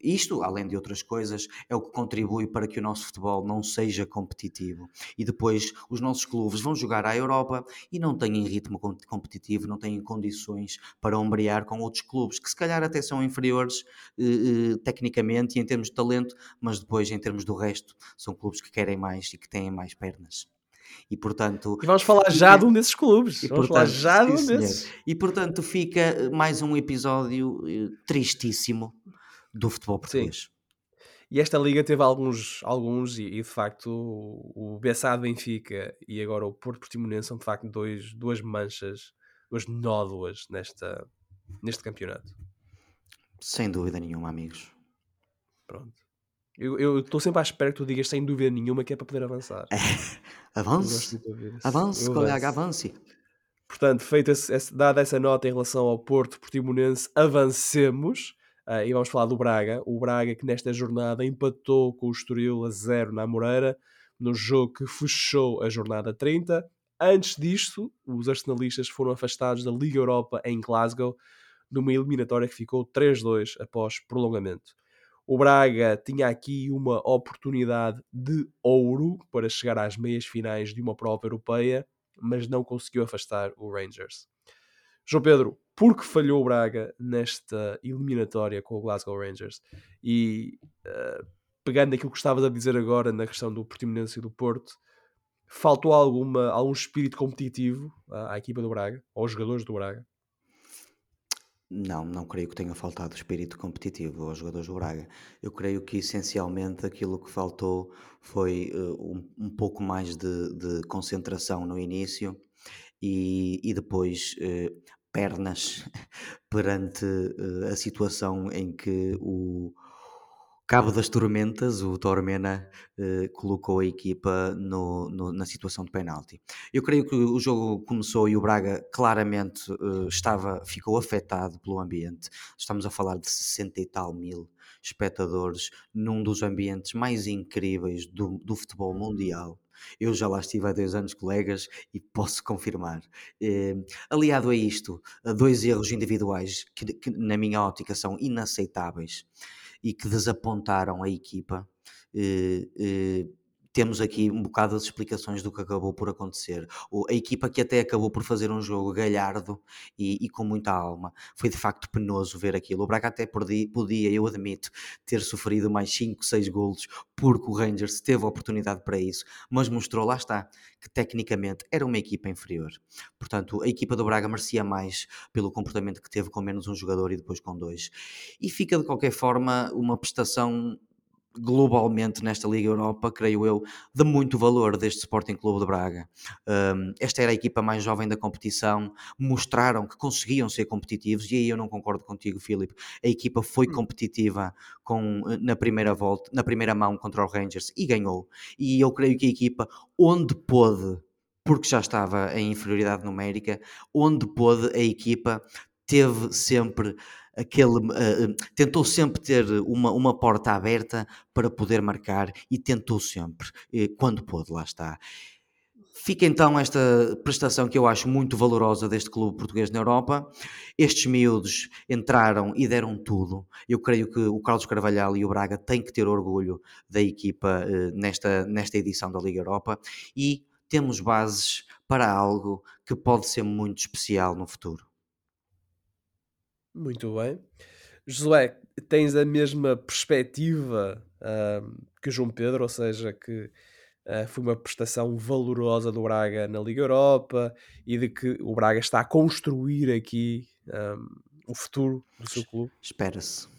isto, além de outras coisas, é o que contribui para que o nosso futebol não seja competitivo. E depois os nossos clubes vão jogar à Europa e não têm ritmo competitivo, não têm condições para ombrear com outros clubes que se calhar até são inferiores eh, eh, tecnicamente e em termos de talento, mas depois em termos do resto são clubes que querem mais e que têm mais pernas. E portanto. E vamos falar já de um desses clubes. E, vamos portanto, falar já de um desses. E portanto fica mais um episódio eh, tristíssimo do futebol português. Sim. E esta liga teve alguns, alguns e, e de facto o, o Bessado Benfica e agora o Porto Portimonense são de facto dois, duas manchas, duas nódoas nesta, neste campeonato. Sem dúvida nenhuma, amigos. Pronto. Eu estou sempre à espera que tu digas sem dúvida nenhuma que é para poder avançar. avance. Avance, colega, avance. Portanto, feita dada essa nota em relação ao Porto Portimonense, avancemos uh, e vamos falar do Braga. O Braga que nesta jornada empatou com o Estoril a zero na Moreira, no jogo que fechou a jornada 30. Antes disto, os arsenalistas foram afastados da Liga Europa em Glasgow, numa eliminatória que ficou 3-2 após prolongamento. O Braga tinha aqui uma oportunidade de ouro para chegar às meias finais de uma prova europeia, mas não conseguiu afastar o Rangers. João Pedro, por que falhou o Braga nesta eliminatória com o Glasgow Rangers? E uh, pegando aquilo que estavas a dizer agora na questão do Portimonense e do Porto, faltou alguma, algum espírito competitivo à, à equipa do Braga, aos jogadores do Braga? Não, não creio que tenha faltado espírito competitivo aos jogadores do Braga. Eu creio que essencialmente aquilo que faltou foi uh, um, um, pouco mais de, de, concentração no início e, e depois uh, pernas perante uh, a situação em que o, Cabo das Tormentas, o Tormena eh, colocou a equipa no, no, na situação de penalti. Eu creio que o jogo começou e o Braga claramente eh, estava, ficou afetado pelo ambiente. Estamos a falar de 60 e tal mil espectadores num dos ambientes mais incríveis do, do futebol mundial. Eu já lá estive há dois anos, colegas, e posso confirmar. Eh, aliado a isto, a dois erros individuais que, que, na minha ótica, são inaceitáveis e que desapontaram a equipa. Eh, eh, temos aqui um bocado as explicações do que acabou por acontecer. O, a equipa que até acabou por fazer um jogo galhardo e, e, com muita alma. Foi de facto penoso ver aquilo. O Braga até podia, eu admito, ter sofrido mais 5, 6 golos, porque o Rangers teve a oportunidade para isso, mas mostrou, lá está, que tecnicamente era uma equipa inferior. Portanto, a equipa do Braga merecia mais pelo comportamento que teve com menos um jogador e depois com dois. E fica de qualquer forma uma prestação globalmente nesta Liga Europa, creio eu, de muito valor deste Sporting Clube de Braga. Um, esta era a equipa mais jovem da competição, mostraram que conseguiam ser competitivos, e aí eu não concordo contigo, Filipe. A equipa foi hum. competitiva com, na primeira volta, na primeira mão contra o Rangers e ganhou. E eu creio que a equipa, onde pôde, porque já estava em inferioridade numérica, onde pôde a equipa teve sempre aquele uh, tentou sempre ter uma, uma porta aberta para poder marcar e tentou sempre, quando pôde, lá está. Fica então esta prestação que eu acho muito valorosa deste clube português na Europa. Estes miúdos entraram e deram tudo. Eu creio que o Carlos Carvalhal e o Braga têm que ter orgulho da equipa uh, nesta, nesta edição da Liga Europa e temos bases para algo que pode ser muito especial no futuro. Muito bem. Josué, tens a mesma perspectiva que o João Pedro, ou seja, que uh, foi uma prestação valorosa do Braga na Liga Europa e de que o Braga está a construir aqui um, o futuro do seu clube? Espera-se.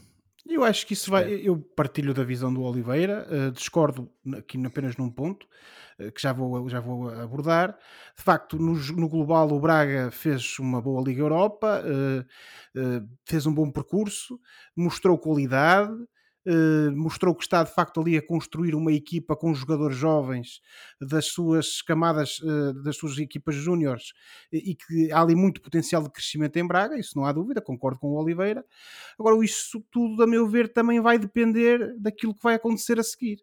Eu acho que isso vai. Eu partilho da visão do Oliveira, uh, discordo aqui apenas num ponto. Eh, que já vou, já vou abordar. De facto, no, no global, o Braga fez uma boa Liga Europa, uh, fez um bom percurso, mostrou qualidade. Uh, mostrou que está de facto ali a construir uma equipa com jogadores jovens das suas camadas, uh, das suas equipas júniores e que há ali muito potencial de crescimento em Braga, isso não há dúvida, concordo com o Oliveira. Agora, isso tudo, a meu ver, também vai depender daquilo que vai acontecer a seguir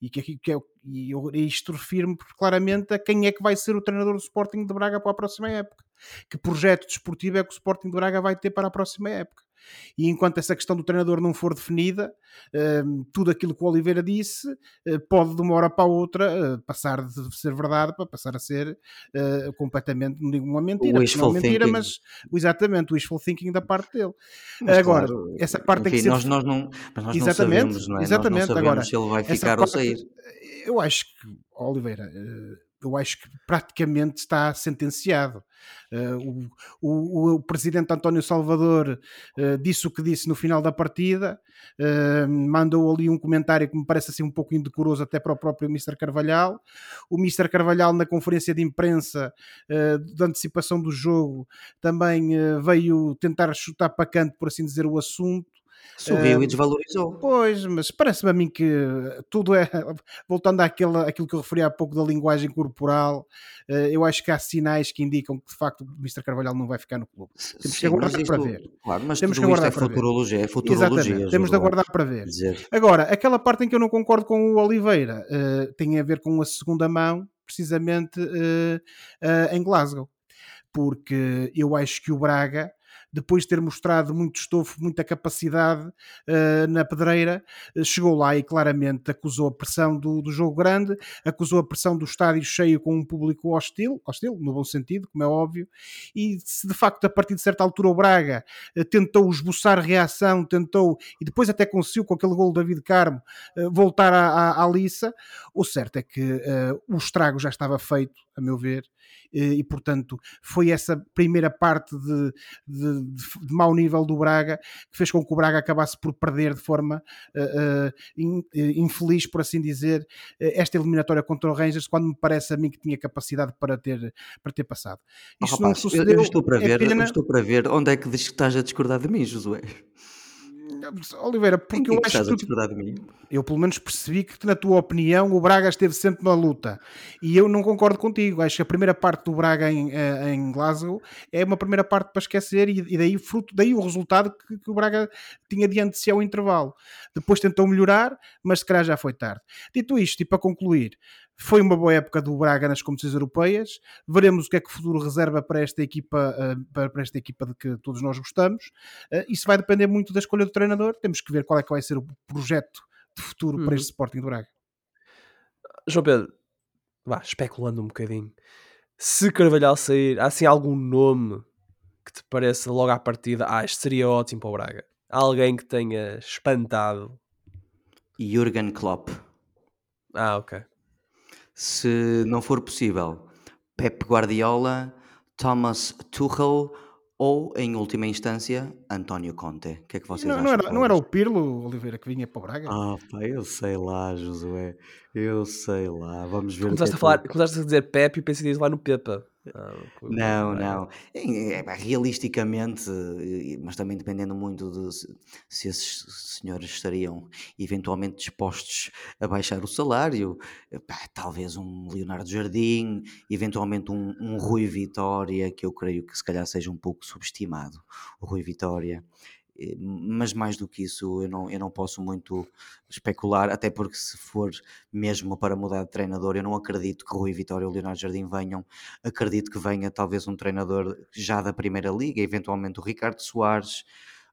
e que, que é, e eu, isto refiro-me claramente a quem é que vai ser o treinador do Sporting de Braga para a próxima época. Que projeto desportivo é que o Sporting de Braga vai ter para a próxima época? E enquanto essa questão do treinador não for definida, uh, tudo aquilo que o Oliveira disse uh, pode de uma hora para a outra uh, passar de ser verdade para passar a ser eh, completamente, não digo uma mentira, não é mentira, thinking. mas exatamente o wishful thinking da parte dele. Mas, Agora, claro, essa parte enfim, tem que ser. Nós, nós não, mas nós exatamente, não sabemos, não é? Exatamente. Nós não Agora, se ele vai ficar ou sair. Eu acho que, Oliveira eu acho que praticamente está sentenciado. Uh, o, o, o, presidente António Salvador uh, disse o que disse no final da partida, uh, mandou ali um comentário que me parece assim um pouco indecoroso até para o próprio Mr. Carvalhal. O Mr. Carvalhal, na conferência de imprensa de antecipação do jogo, também veio tentar chutar para canto, por assim dizer, o assunto. Subiu uh, e desvalorizou. Pois, mas parece-me a mim que tudo é. Voltando àquilo, àquilo que eu referi há pouco da linguagem corporal, uh, eu acho que há sinais que indicam que de facto o Mr. Carvalhal não vai ficar no clube. Temos Sim, que aguardar isto, para ver. Claro, mas Temos que aguardar é futurologia, é futurologia. Exatamente, temos de aguardar para ver. Dizer. Agora, aquela parte em que eu não concordo com o Oliveira uh, tem a ver com a segunda mão, precisamente em Glasgow. Porque eu acho que o Braga depois de ter mostrado muito estofo, muita capacidade uh, na pedreira, uh, chegou lá e claramente acusou a pressão do, do, jogo grande, acusou a pressão do estádio cheio com um público hostil, hostil, no bom sentido, como é óbvio, e se de facto a partir de certa altura o Braga uh, tentou esboçar reação, tentou, e depois até conseguiu com aquele gol do David Carmo voltar à, à, à liça, o certo é que o estrago já estava feito, a meu ver, e portanto foi essa primeira parte de, de de, de mau nível do Braga, que fez com que o Braga acabasse por perder de forma uh, in, infeliz, por assim dizer, esta eliminatória contra o Rangers, quando me parece a mim que tinha capacidade para ter, para ter passado. Isso oh, rapaz, não sucedeu. Eu, eu estou para é ver, pena... estou para ver onde é que diz que estás a discordar de mim, Josué. Oliveira, porque eu acho que tu, eu pelo menos percebi que na tua opinião o Braga esteve sempre na luta e eu não concordo contigo. Acho que a primeira parte do Braga em, eh, em Glasgow é uma primeira parte para esquecer e, e daí fruto daí o resultado que, que, o Braga tinha diante de si ao intervalo. Depois tentou melhorar, mas se calhar já foi tarde. Dito isto, e para concluir, foi uma boa época do Braga nas competições europeias. Veremos o que é que o futuro reserva para esta equipa, eh, para esta equipa de que todos nós gostamos. Eh, isso vai depender muito da escolha do treinador. Temos que ver qual é que vai ser o projeto de futuro uhum. para este Sporting do Braga. João Pedro, vá, especulando um bocadinho. Se Carvalhal sair, há assim algum nome que te pareça logo à partida, ah, isto seria ótimo para o Braga? Alguém que tenha espantado? Jürgen Klopp. Ah, ok se não for possível, Pep Guardiola, Thomas Tuchel ou, em última instância, António Conte. O que é que vocês não, acham? Não era, não era o Pirlo Oliveira que vinha para o Braga? Ah, pá, eu sei lá, Josué. Eu sei lá. Vamos ver. Começaste, é a, falar, começaste a dizer Pep e pensei lá no Pepa. Ah, não, não. É, é, realisticamente, mas também dependendo muito de se esses senhores estariam eventualmente dispostos a baixar o salário, pá, talvez um Leonardo Jardim, eventualmente um, um Rui Vitória, que eu creio que se calhar seja um pouco subestimado, o Rui Vitória. Eh, mas mais do que isso eu não, eu não posso muito especular, até porque se for mesmo para mudar de treinador, eu não acredito que Rui Vitória ou Leonardo Jardim venham, acredito que venha talvez um treinador já da Primeira Liga, eventualmente o Ricardo Soares,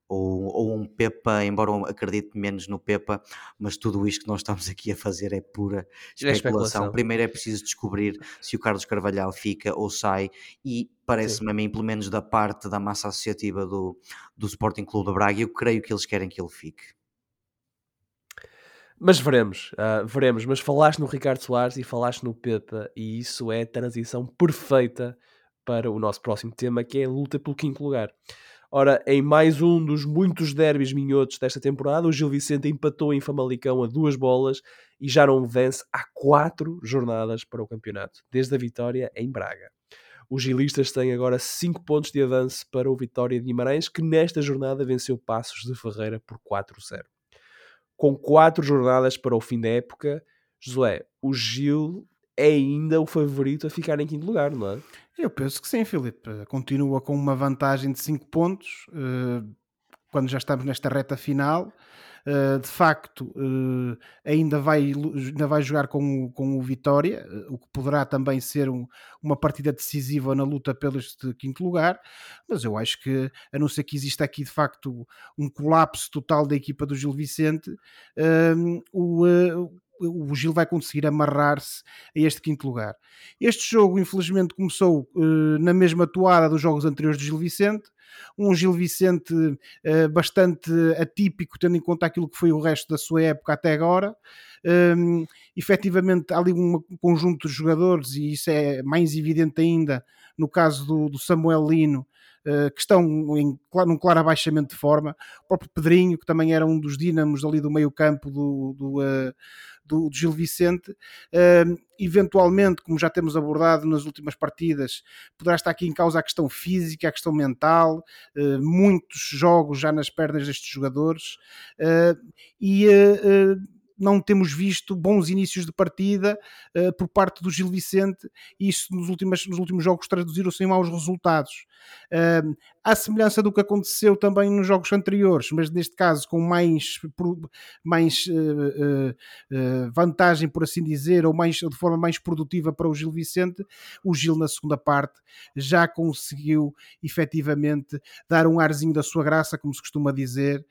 ou, ou um Pepa, embora eu acredite menos no Pepa, mas tudo isto que nós estamos aqui a fazer é pura especulação. É especulação. Primeiro é preciso descobrir se o Carlos Carvalhal fica ou sai, e parece-me a mim, pelo menos da parte da massa associativa do, do Sporting Clube de Braga, eu creio que eles querem que ele fique. Mas veremos, uh, veremos. Mas falaste no Ricardo Soares e falaste no Pepa, e isso é a transição perfeita para o nosso próximo tema, que é a luta pelo quinto lugar. Ora, em mais um dos muitos derbys minhotos desta temporada, o Gil Vicente empatou em Famalicão a duas bolas e já não vence há quatro jornadas para o campeonato, desde a vitória em Braga. Os gilistas têm agora 5 pontos de avanço para o Vitória de Guimarães, que nesta jornada venceu Passos de Ferreira por 4-0. Com 4 jornadas para o fim da época, Josué, o Gil é ainda o favorito a ficar em quinto lugar, não é? Eu penso que sim, Filipe. Continua com uma vantagem de 5 pontos eh, quando já estamos nesta reta final. Eh, de facto, eh, ainda, vai, ainda vai jogar com o, com o Vitória, o que poderá também ser um, uma partida decisiva na luta pelo quinto lugar. Mas eu acho que, a não ser que exista aqui de facto um colapso total da equipa do Gil Vicente, o o Gil vai conseguir amarrar-se a este quinto lugar. Este jogo, infelizmente, começou uh, na mesma toada dos jogos anteriores do Gil Vicente, um Gil Vicente uh, bastante atípico, tendo em conta aquilo que foi o resto da sua época até agora. Um, efetivamente, há ali um conjunto de jogadores, e isso é mais evidente ainda no caso do, do Samuel Lino, Uh, que estão em, num claro abaixamento de forma. O próprio Pedrinho, que também era um dos dínamos ali do meio campo do, do, uh, do, do Gil Vicente. Uh, eventualmente, como já temos abordado nas últimas partidas, poderá estar aqui em causa a questão física, a questão mental, uh, muitos jogos já nas pernas destes jogadores. Uh, e não temos visto bons inícios de partida uh, por parte do Gil Vicente e isso nos últimos, nos últimos jogos traduziram-se em maus resultados. Uh, à semelhança do que aconteceu também nos jogos anteriores, mas neste caso com mais, mais uh, vantagem, por assim dizer, ou mais, de forma mais produtiva para o Gil Vicente, o Gil na segunda parte já conseguiu efetivamente dar um arzinho da sua graça, como se costuma dizer,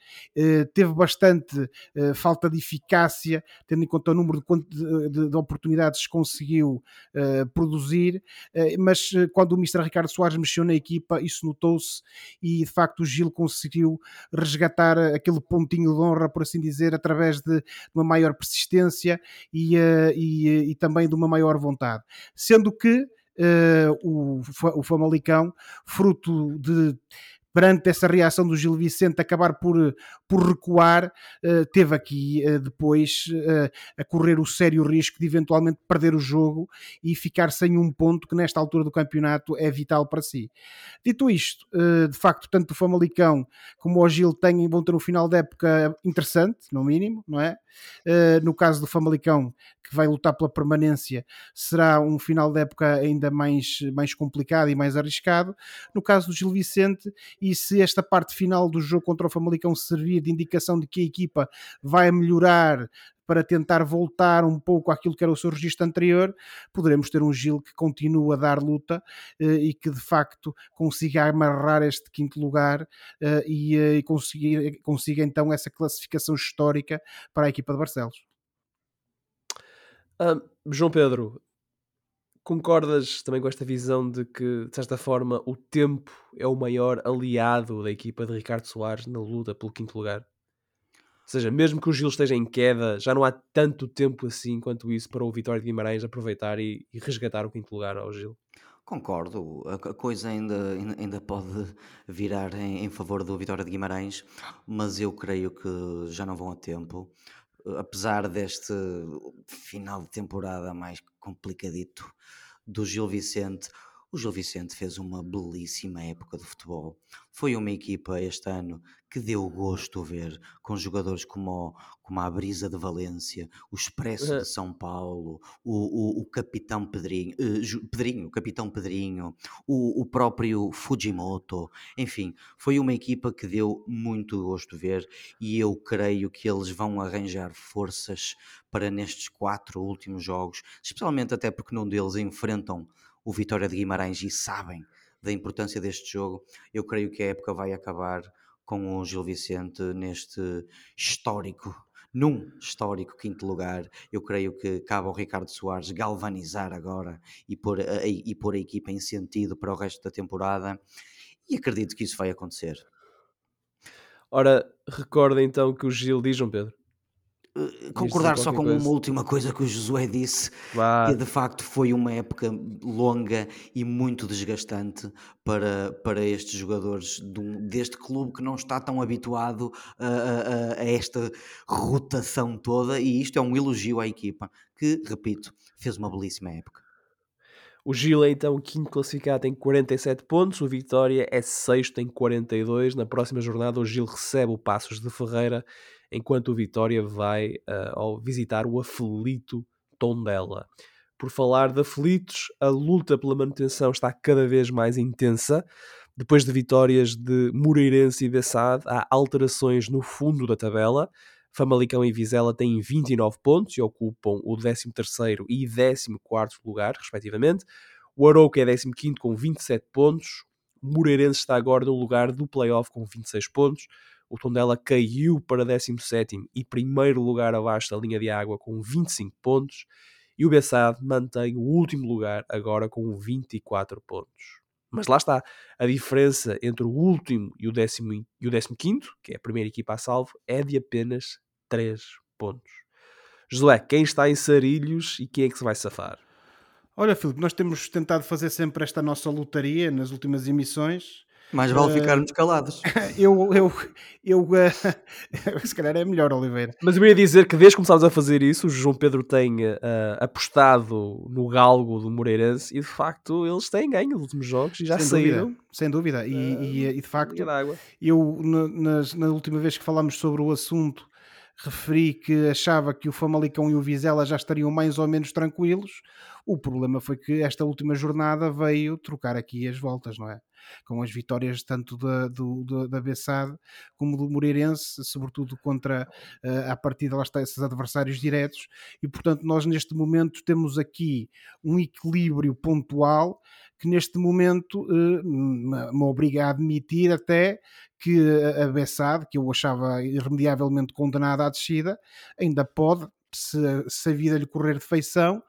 teve bastante falta de eficácia eficácia, tendo em conta o número de, de, de oportunidades que conseguiu uh, produzir, uh, mas uh, quando o Mr. Ricardo Soares mexeu na equipa, isso notou-se e de facto o Gil conseguiu resgatar aquele pontinho de honra, por assim dizer, através de, de uma maior persistência e, e, e também de uma maior vontade. Sendo que Uh, o, o Famalicão, fruto de perante essa reação do Gil Vicente acabar por, por recuar, uh, teve aqui uh, depois uh, a correr o sério risco de eventualmente perder o jogo e ficar sem um ponto que nesta altura do campeonato é vital para si. Dito isto, de facto, tanto o Famalicão como o Gil têm, vão ter um final de época interessante, no mínimo, não é? no caso do Famalicão, que vai lutar pela permanência, será um final de época ainda mais, mais complicado e mais arriscado. No caso do Gil Vicente, e se esta parte final do jogo contra o Famalicão servir de indicação de que a equipa vai melhorar para tentar voltar um pouco àquilo que era o seu registro anterior, poderemos ter um Gil que continua a dar luta eh, e que de facto consiga amarrar este quinto lugar eh, e, eh, e consiga, consiga então essa classificação histórica para a equipa de Barcelos. Ah, João Pedro, concordas também com esta visão de que, de certa forma, o tempo é o maior aliado da equipa de Ricardo Soares na luta pelo quinto lugar? Ou seja, mesmo que o Gil esteja em queda, já não há tanto tempo assim quanto isso para o Vitória de Guimarães aproveitar e, e resgatar o quinto lugar ao Gil. Concordo, a coisa ainda, ainda pode virar em, em favor do Vitória de Guimarães, mas eu creio que já não vão a tempo apesar deste final de temporada mais complicadito do Gil Vicente, o Gil Vicente fez uma belíssima época de futebol. Foi uma equipa este ano que deu gosto ver, com jogadores como, como a Brisa de Valência, o Expresso de São Paulo, o, o, o Capitão Pedrinho, Pedrinho, o Capitão Pedrinho, o, o próprio Fujimoto, enfim, foi uma equipa que deu muito gosto ver e eu creio que eles vão arranjar forças para nestes quatro últimos jogos, especialmente até porque num deles enfrentam o Vitória de Guimarães e sabem da importância deste jogo, eu creio que a época vai acabar com o Gil Vicente neste histórico, num histórico quinto lugar. Eu creio que cabe ao Ricardo Soares galvanizar agora e pôr a, e pôr a equipa em sentido para o resto da temporada e acredito que isso vai acontecer. Ora, recorda então que o Gil diz, João Pedro, concordar só com coisa. uma última coisa que o Josué disse, que de facto foi uma época longa e muito desgastante para, para estes jogadores deste clube que não está tão habituado a, a, a, esta rotação toda, e isto é um elogio à equipa, que, repito, fez uma belíssima época. O Gil é então quinto classificado em 47 pontos, o Vitória é sexto em 42. Na próxima jornada, o Gil recebe o Passos de Ferreira enquanto o Vitória vai uh, visitar o aflito Tondela. Por falar de aflitos, a luta pela manutenção está cada vez mais intensa. Depois de vitórias de Moreirense e Bessade, há alterações no fundo da tabela. Famalicão e Vizela têm 29 pontos e ocupam o 13º e 14º lugar, respectivamente. O Arouca é 15º com 27 pontos. O Moreirense está agora no lugar do play-off com 26 pontos o Tondela caiu para 17 e primeiro lugar abaixo da linha de água com 25 pontos e o Bessade mantém o último lugar agora com 24 pontos. Mas lá está, a diferença entre o último e o décimo, e o décimo quinto, que é a primeira equipa a salvo, é de apenas 3 pontos. Josué, quem está em Sarilhos e quem é que se vai safar? Olha, Filipe, nós temos tentado fazer sempre esta nossa lotaria nas últimas emissões mais vale uh, ficarmos calados. Eu, eu, eu uh, se calhar é melhor, Oliveira. Mas eu ia dizer que desde que começámos a fazer isso, o João Pedro tem uh, apostado no galgo do Moreirense e de facto eles têm ganho nos últimos jogos e já sem saíram. Dúvida, sem dúvida. E, e, e de facto, eu na, na última vez que falámos sobre o assunto referi que achava que o Famalicão e o Vizela já estariam mais ou menos tranquilos. O problema foi que esta última jornada veio trocar aqui as voltas, não é? Com as vitórias tanto da, do, da Bessade como do Moreirense, sobretudo contra uh, a partida lá está esses adversários diretos, e portanto nós neste momento temos aqui um equilíbrio pontual que neste momento uh, me obriga a admitir até que a Bessade, que eu achava irremediavelmente condenada à descida, ainda pode se, se, a vida lhe correr de feição,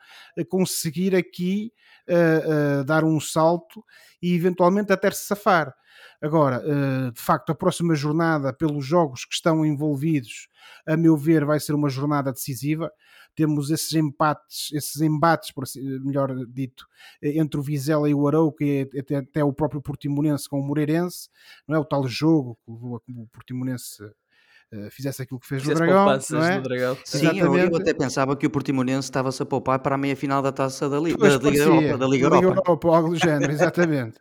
conseguir aqui uh, uh, dar um salto e eventualmente até se safar. Agora, uh, de facto, a próxima jornada, pelos jogos que estão envolvidos, a meu ver, vai ser uma jornada decisiva. Temos esses empates, esses embates, assim, melhor dito, entre o Vizela e o Arauca, e até, até o próprio Portimonense com o Moreirense, não é? O tal jogo que o Portimonense fizesse aquilo que fez no Dragão, não é? Dragão. Sim, eu, eu, até pensava que o Portimonense estava-se a poupar para a meia-final da Taça da, Liga, da, Liga Europa, da Liga Europa. Liga Europa, algo do género, exatamente.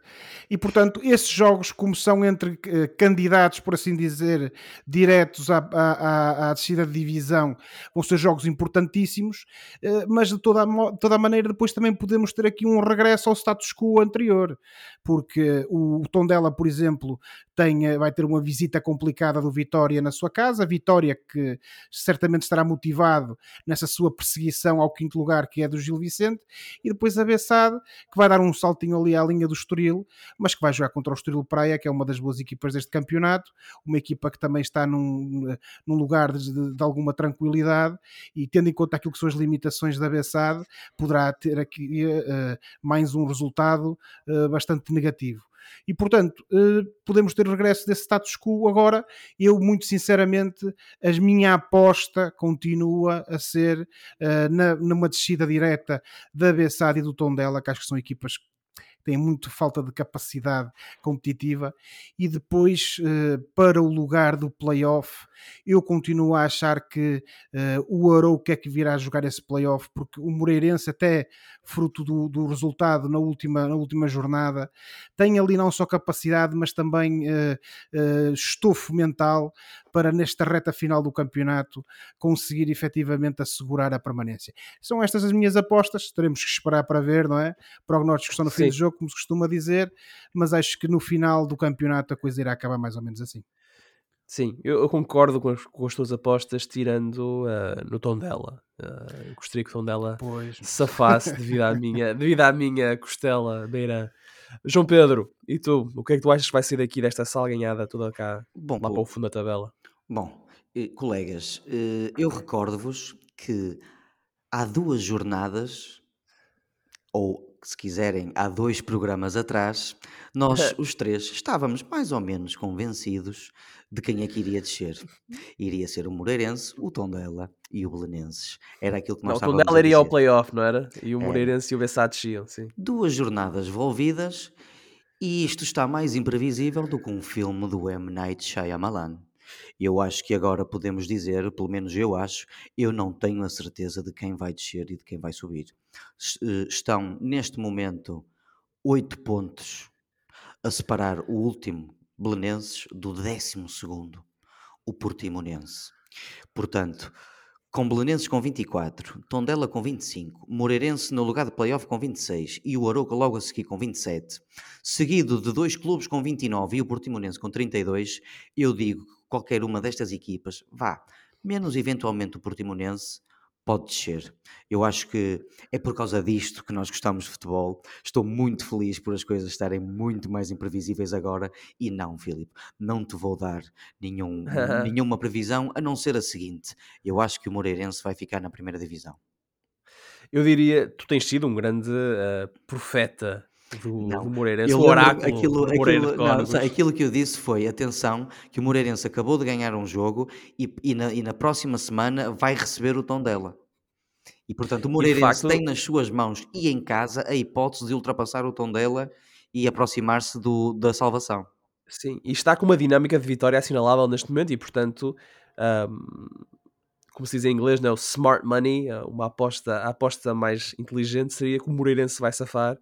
E, portanto, esses jogos, como são entre uh, candidatos, por assim dizer, diretos à, à, à, descida de divisão, vão ser jogos importantíssimos, uh, mas de toda a, toda a maneira, depois também podemos ter aqui um regresso ao status quo anterior, porque o, o Tondela, por exemplo, tem, vai ter uma visita complicada do Vitória na sua casa, Vitória que certamente estará motivado nessa sua perseguição ao quinto lugar, que é do Gil Vicente, e depois a Bessade, que vai dar um saltinho ali à linha do Estoril, mas que vai jogar contra o Estoril Praia, que é uma das boas equipas deste campeonato, uma equipa que também está num, num lugar de, de, alguma tranquilidade. E tendo em conta aquilo que são as limitações da Bessade, poderá ter aqui uh, mais um resultado uh, bastante negativo. E, portanto, uh, podemos ter regresso desse status quo agora. Eu, muito sinceramente, a minha aposta continua a ser uh, na, numa descida direta da Bessade e do Tondela, que acho que são equipas tem muito falta de capacidade competitiva. E depois, uh, para o lugar do playoff, eu continuo a achar que uh, o Arouca é que virá jogar esse playoff, porque o Moreirense, até fruto do, do, resultado na última, na última jornada, tem ali não só capacidade, mas também uh, estofo mental para nesta reta final do campeonato conseguir efetivamente assegurar a permanência. São estas as minhas apostas, teremos que esperar para ver, não é? Prognósticos estão no fim Sim. do jogo, como se costuma dizer, mas acho que no final do campeonato a coisa irá acabar mais ou menos assim. Sim, eu, eu concordo com as, com as, tuas apostas, tirando uh, no tom dela. Uh, gostaria que o tom dela pois. safasse devido à minha, devido à minha costela beira. João Pedro, e tu? O que é que tu achas que vai sair daqui desta sala ganhada toda cá, Bom, lá para o fundo da tabela? Bom, eh, colegas, eh, eu recordo-vos que há duas jornadas, ou se quiserem, há dois programas atrás, nós os três estávamos mais ou menos convencidos de quem é que iria descer. Iria ser o Moreirense, o Tondela e o Belenenses. Era aquilo que nós não, estávamos O Tondela iria ao playoff, não era? E o Moreirense é. e o Bessá desciam, sim. Duas jornadas envolvidas e isto está mais imprevisível do que um filme do M. Night Shyamalan. Eu acho que agora podemos dizer, pelo menos eu acho, eu não tenho a certeza de quem vai descer e de quem vai subir. Eh, estão neste momento oito pontos a separar o último Belenenses do décimo segundo, o Portimonense. Portanto, com Belenenses com 24, Tondela com 25, Moreirense no lugar de playoff com 26 e o Arouca logo a seguir com 27, seguido de dois clubes com 29 e o Portimonense com 32, eu digo que qualquer uma destas equipas, vá, menos eventualmente o Portimonense, pode descer. Eu acho que é por causa disto que nós gostamos de futebol. Estou muito feliz por as coisas estarem muito mais imprevisíveis agora. E não, Filipe, não te vou dar nenhum, nenhuma previsão a não ser a seguinte: eu acho que o Moreirense vai ficar na primeira divisão. Eu diria, tu tens sido um grande uh, profeta do, não, do Moreirense, o oráculo aquilo, do aquilo, não, aquilo que eu disse foi, atenção, que o Moreirense acabou de ganhar um jogo e, e, na, e na próxima semana vai receber o tom dela. E portanto o Moreirense facto... tem nas suas mãos e em casa a hipótese de ultrapassar o tom dela e aproximar-se da salvação. Sim, e está com uma dinâmica de vitória assinalável neste momento e portanto... Um, como se diz em inglês, não, é? smart money, uma aposta, a aposta mais inteligente seria que o Moreirense vai safar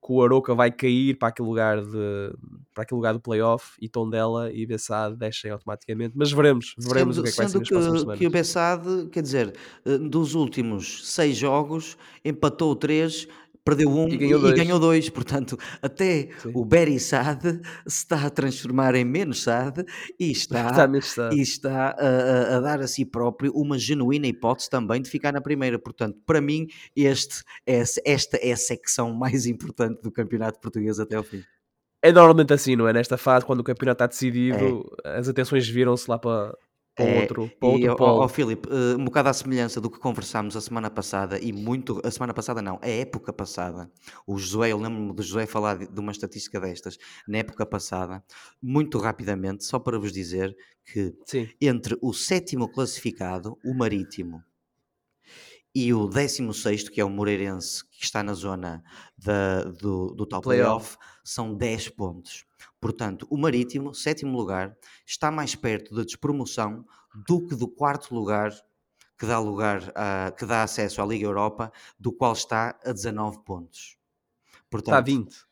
que o Aroca vai cair para aquele lugar de para aquele lugar do playoff e Tondela e Bessade descem automaticamente, mas veremos, veremos sendo, o que é que vai ser nas próximas semanas. que o Bessade, quer dizer, eh, dos últimos seis jogos empatou três perdeu um e ganhou, dois. E ganhou dois. Portanto, até Sim. o Berry Sad se está a transformar em menos Sad e está, está, e está a, a, dar a si próprio uma genuína hipótese também de ficar na primeira. Portanto, para mim, este é, esta é a secção mais importante do campeonato português até ao fim. É normalmente assim, não é? Nesta fase, quando o campeonato está decidido, é. as atenções viram-se lá para, para é, outro, para outro e, polo. Oh, Filipe, eh, um bocado à semelhança do que conversámos a semana passada e muito, a semana passada não, a época passada, o Josué, eu lembro-me do Josué falar de uma estatística destas, na época passada, muito rapidamente, só para vos dizer que Sim. entre o sétimo classificado, o Marítimo, e o 16, que é o Moreirense, que está na zona da, do, do tal playoff, play são 10 pontos. Portanto, o Marítimo, sétimo lugar, está mais perto da despromoção do que do quarto lugar que dá lugar a, que dá acesso à Liga Europa, do qual está a 19 pontos. Portanto, está a 20.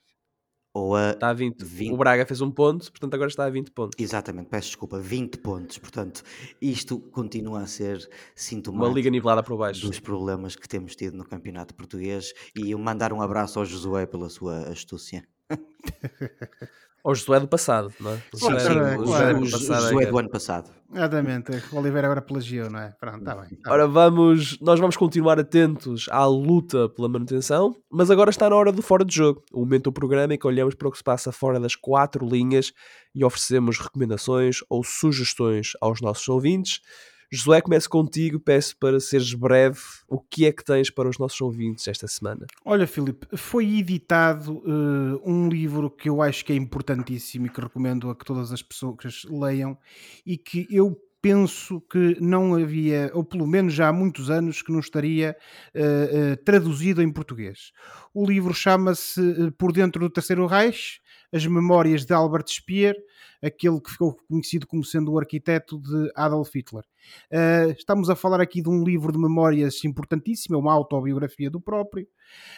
Ou a está a 20. 20. O Braga fez um ponto, portanto agora está a 20 pontos. Exatamente, peço desculpa, 20 pontos. Portanto, isto continua a ser sintomático Uma liga nivelada por baixo. dos problemas que temos tido no campeonato português e mandar um abraço ao Josué pela sua astúcia. Ao Josué do passado, não é? O Josué, o do, Josué é do ano passado. Exatamente, o Oliveira agora plagiou, não é? Pronto, está bem. Tá Ora, vamos, nós vamos continuar atentos à luta pela manutenção, mas agora está na hora do fora de jogo, o momento do programa em que olhamos para o que se passa fora das quatro linhas e oferecemos recomendações ou sugestões aos nossos ouvintes. Josué, começo contigo, peço para seres breve. O que é que tens para os nossos ouvintes esta semana? Olha, Filipe, foi editado uh, um livro que eu acho que é importantíssimo e que recomendo a que todas as pessoas leiam e que eu penso que não havia, ou pelo menos já há muitos anos, que não estaria uh, uh, traduzido em português. O livro chama-se Por Dentro do Terceiro Reich, As Memórias de Albert Speer, aquele que ficou conhecido como sendo o arquiteto de Adolf Hitler. Uh, estamos a falar aqui de um livro de memórias importantíssimo, é uma autobiografia do próprio,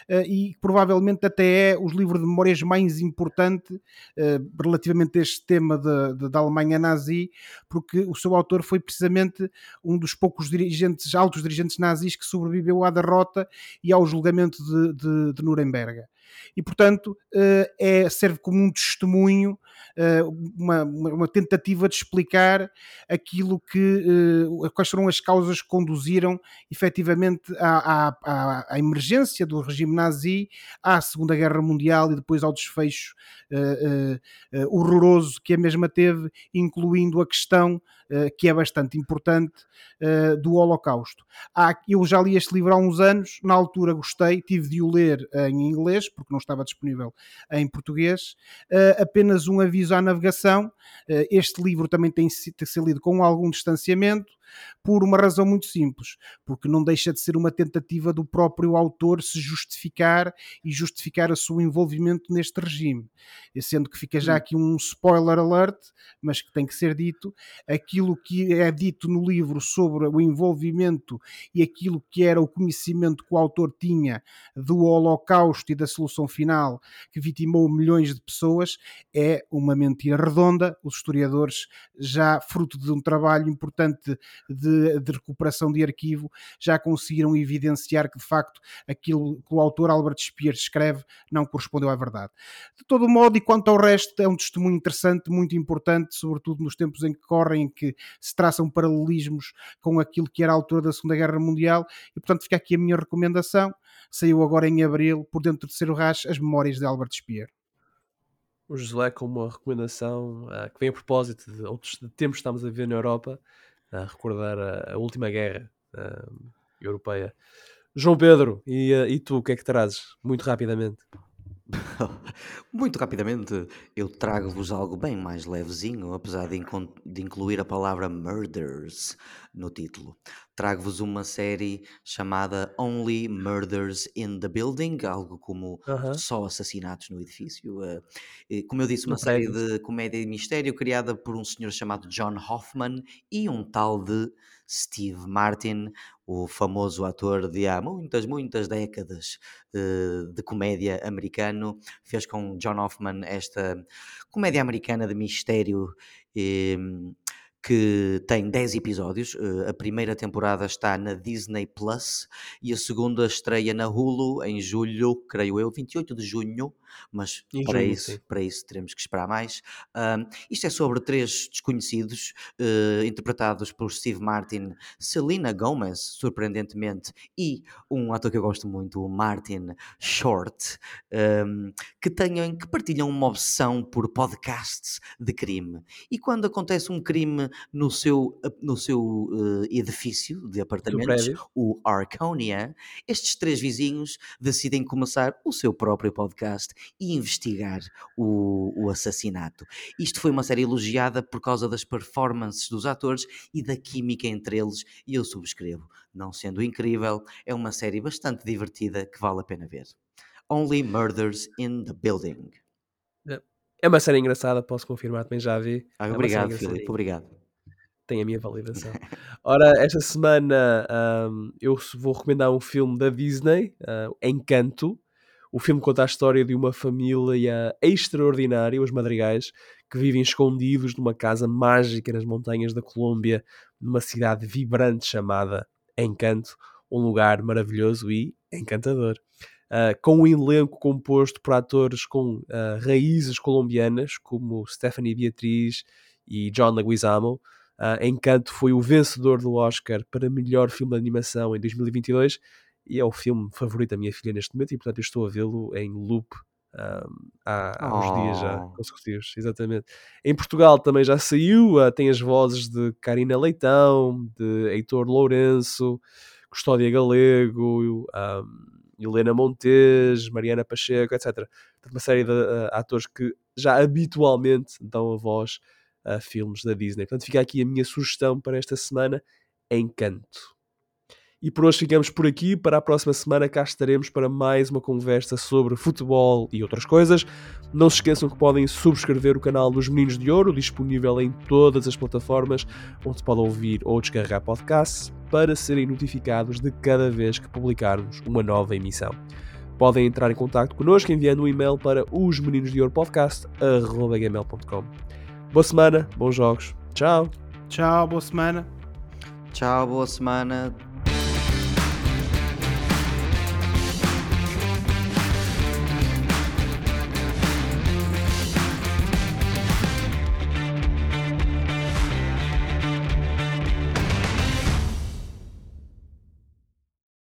uh, e provavelmente até é os livros de memórias mais importante uh, relativamente a este tema da Alemanha nazi, porque o seu autor foi precisamente um dos poucos dirigentes, altos dirigentes nazis que sobreviveu à derrota e ao julgamento de, de Nuremberg e, portanto, é, serve como um testemunho uma, uma, tentativa de explicar aquilo que quais foram as causas que conduziram efetivamente à, à, à, emergência do regime nazi, à Segunda Guerra Mundial e depois ao desfecho horroroso que a mesma teve, incluindo a questão que é bastante importante do Holocausto. Eu já li este livro há uns anos, na altura gostei, tive de o ler em inglês, porque não estava disponível em português. apenas um aviso à navegação: este livro também tem de ser lido com algum distanciamento por uma razão muito simples, porque não deixa de ser uma tentativa do próprio autor se justificar e justificar o seu envolvimento neste regime. Sendo que fica já aqui um spoiler alert, mas que tem que ser dito, aquilo que é dito no livro sobre o envolvimento e aquilo que era o conhecimento que o autor tinha do Holocausto e da solução final que vitimou milhões de pessoas é uma mentira redonda. Os historiadores, já fruto de um trabalho importante de, de, recuperação de arquivo já conseguiram evidenciar que de facto aquilo que o autor Albert Speer escreve não correspondeu à verdade. De todo modo, e quanto ao resto, é um testemunho interessante, muito importante, sobretudo nos tempos em que correm, em que se traçam paralelismos com aquilo que era a altura da Segunda Guerra Mundial, e portanto fica aqui a minha recomendação. Saiu agora em abril, por dentro do terceiro Rás, as memórias de Albert Speer o Josué com uma recomendação uh, que vem a propósito de outros tempos que estamos a viver na Europa, a recordar a, a última guerra uh, europeia. João Pedro, e, uh, e tu, o que é que trazes? Muito rapidamente. Muito rapidamente, eu trago-vos algo bem mais levezinho, apesar de, de, incluir a palavra murders no título. Trago-vos uma série chamada Only Murders in the Building, algo como só assassinatos no edifício. Uh, como eu disse, uma série de comédia e mistério criada por um senhor chamado John Hoffman e um tal de Steve Martin, o famoso ator de há muitas, muitas décadas uh, de comédia americano, fez com John Hoffman esta comédia americana de mistério. Que tem 10 episódios. Eh, a primeira temporada está na Disney Plus e a segunda estreia na Hulu em julho, creio eu, 28 de junho, mas para, junho, isso, para isso teremos que esperar mais. Um, isto é sobre três desconhecidos, uh, interpretados por Steve Martin, Selena Gomez, surpreendentemente, e um ator que eu gosto muito, o Martin Short, um, que, tenham, que partilham uma obsessão por podcasts de crime. E quando acontece um crime uh, no seu, no seu uh, edifício de apartamentos, o Arconia, estes três vizinhos decidem começar o seu próprio podcast e investigar o, o assassinato. Isto foi uma série elogiada por causa das performances dos atores e da química entre eles, e eu subscrevo. Não sendo incrível, é uma série bastante divertida que vale a pena ver. Only Murders in the Building. É uma série engraçada, posso confirmar, também já vi. Ah, é obrigado, Filipe, obrigado. Tem a minha validação. Ora, esta semana um, eu vou recomendar um filme da Disney, uh, Encanto. O filme conta a história de uma família extraordinária, os Madrigais, que vivem escondidos numa casa mágica nas montanhas da Colômbia, numa cidade vibrante chamada Encanto, um lugar maravilhoso e encantador uh, com um elenco composto por atores com uh, raízes colombianas, como Stephanie Beatriz e John Leguizamo. Uh, Encanto foi o vencedor do Oscar para melhor filme de animação em 2022 e é o filme favorito da minha filha neste momento e portanto eu estou a vê-lo em loop um, há, há uns oh. dias já oh. consecutivos, exatamente. Em Portugal também já saiu, uh, tem as vozes de Karina Leitão, de Heitor Lourenço, Custódia Galego, um, Helena Montes, Mariana Pacheco, etc. Uma série de uh, atores que já habitualmente dão a voz a filmes da Disney. Portanto, fica aqui a minha sugestão para esta semana: Encanto. E por hoje ficamos por aqui. Para a próxima semana cá estaremos para mais uma conversa sobre futebol e outras coisas. Não se esqueçam que podem subscrever o canal dos Meninos de Ouro, disponível em todas as plataformas onde se pode ouvir ou descarregar podcasts, para serem notificados de cada vez que publicarmos uma nova emissão. Podem entrar em contato connosco enviando um e-mail para os Boa semana, bons jogos. Tchau. Tchau, boa semana. Tchau, boa semana.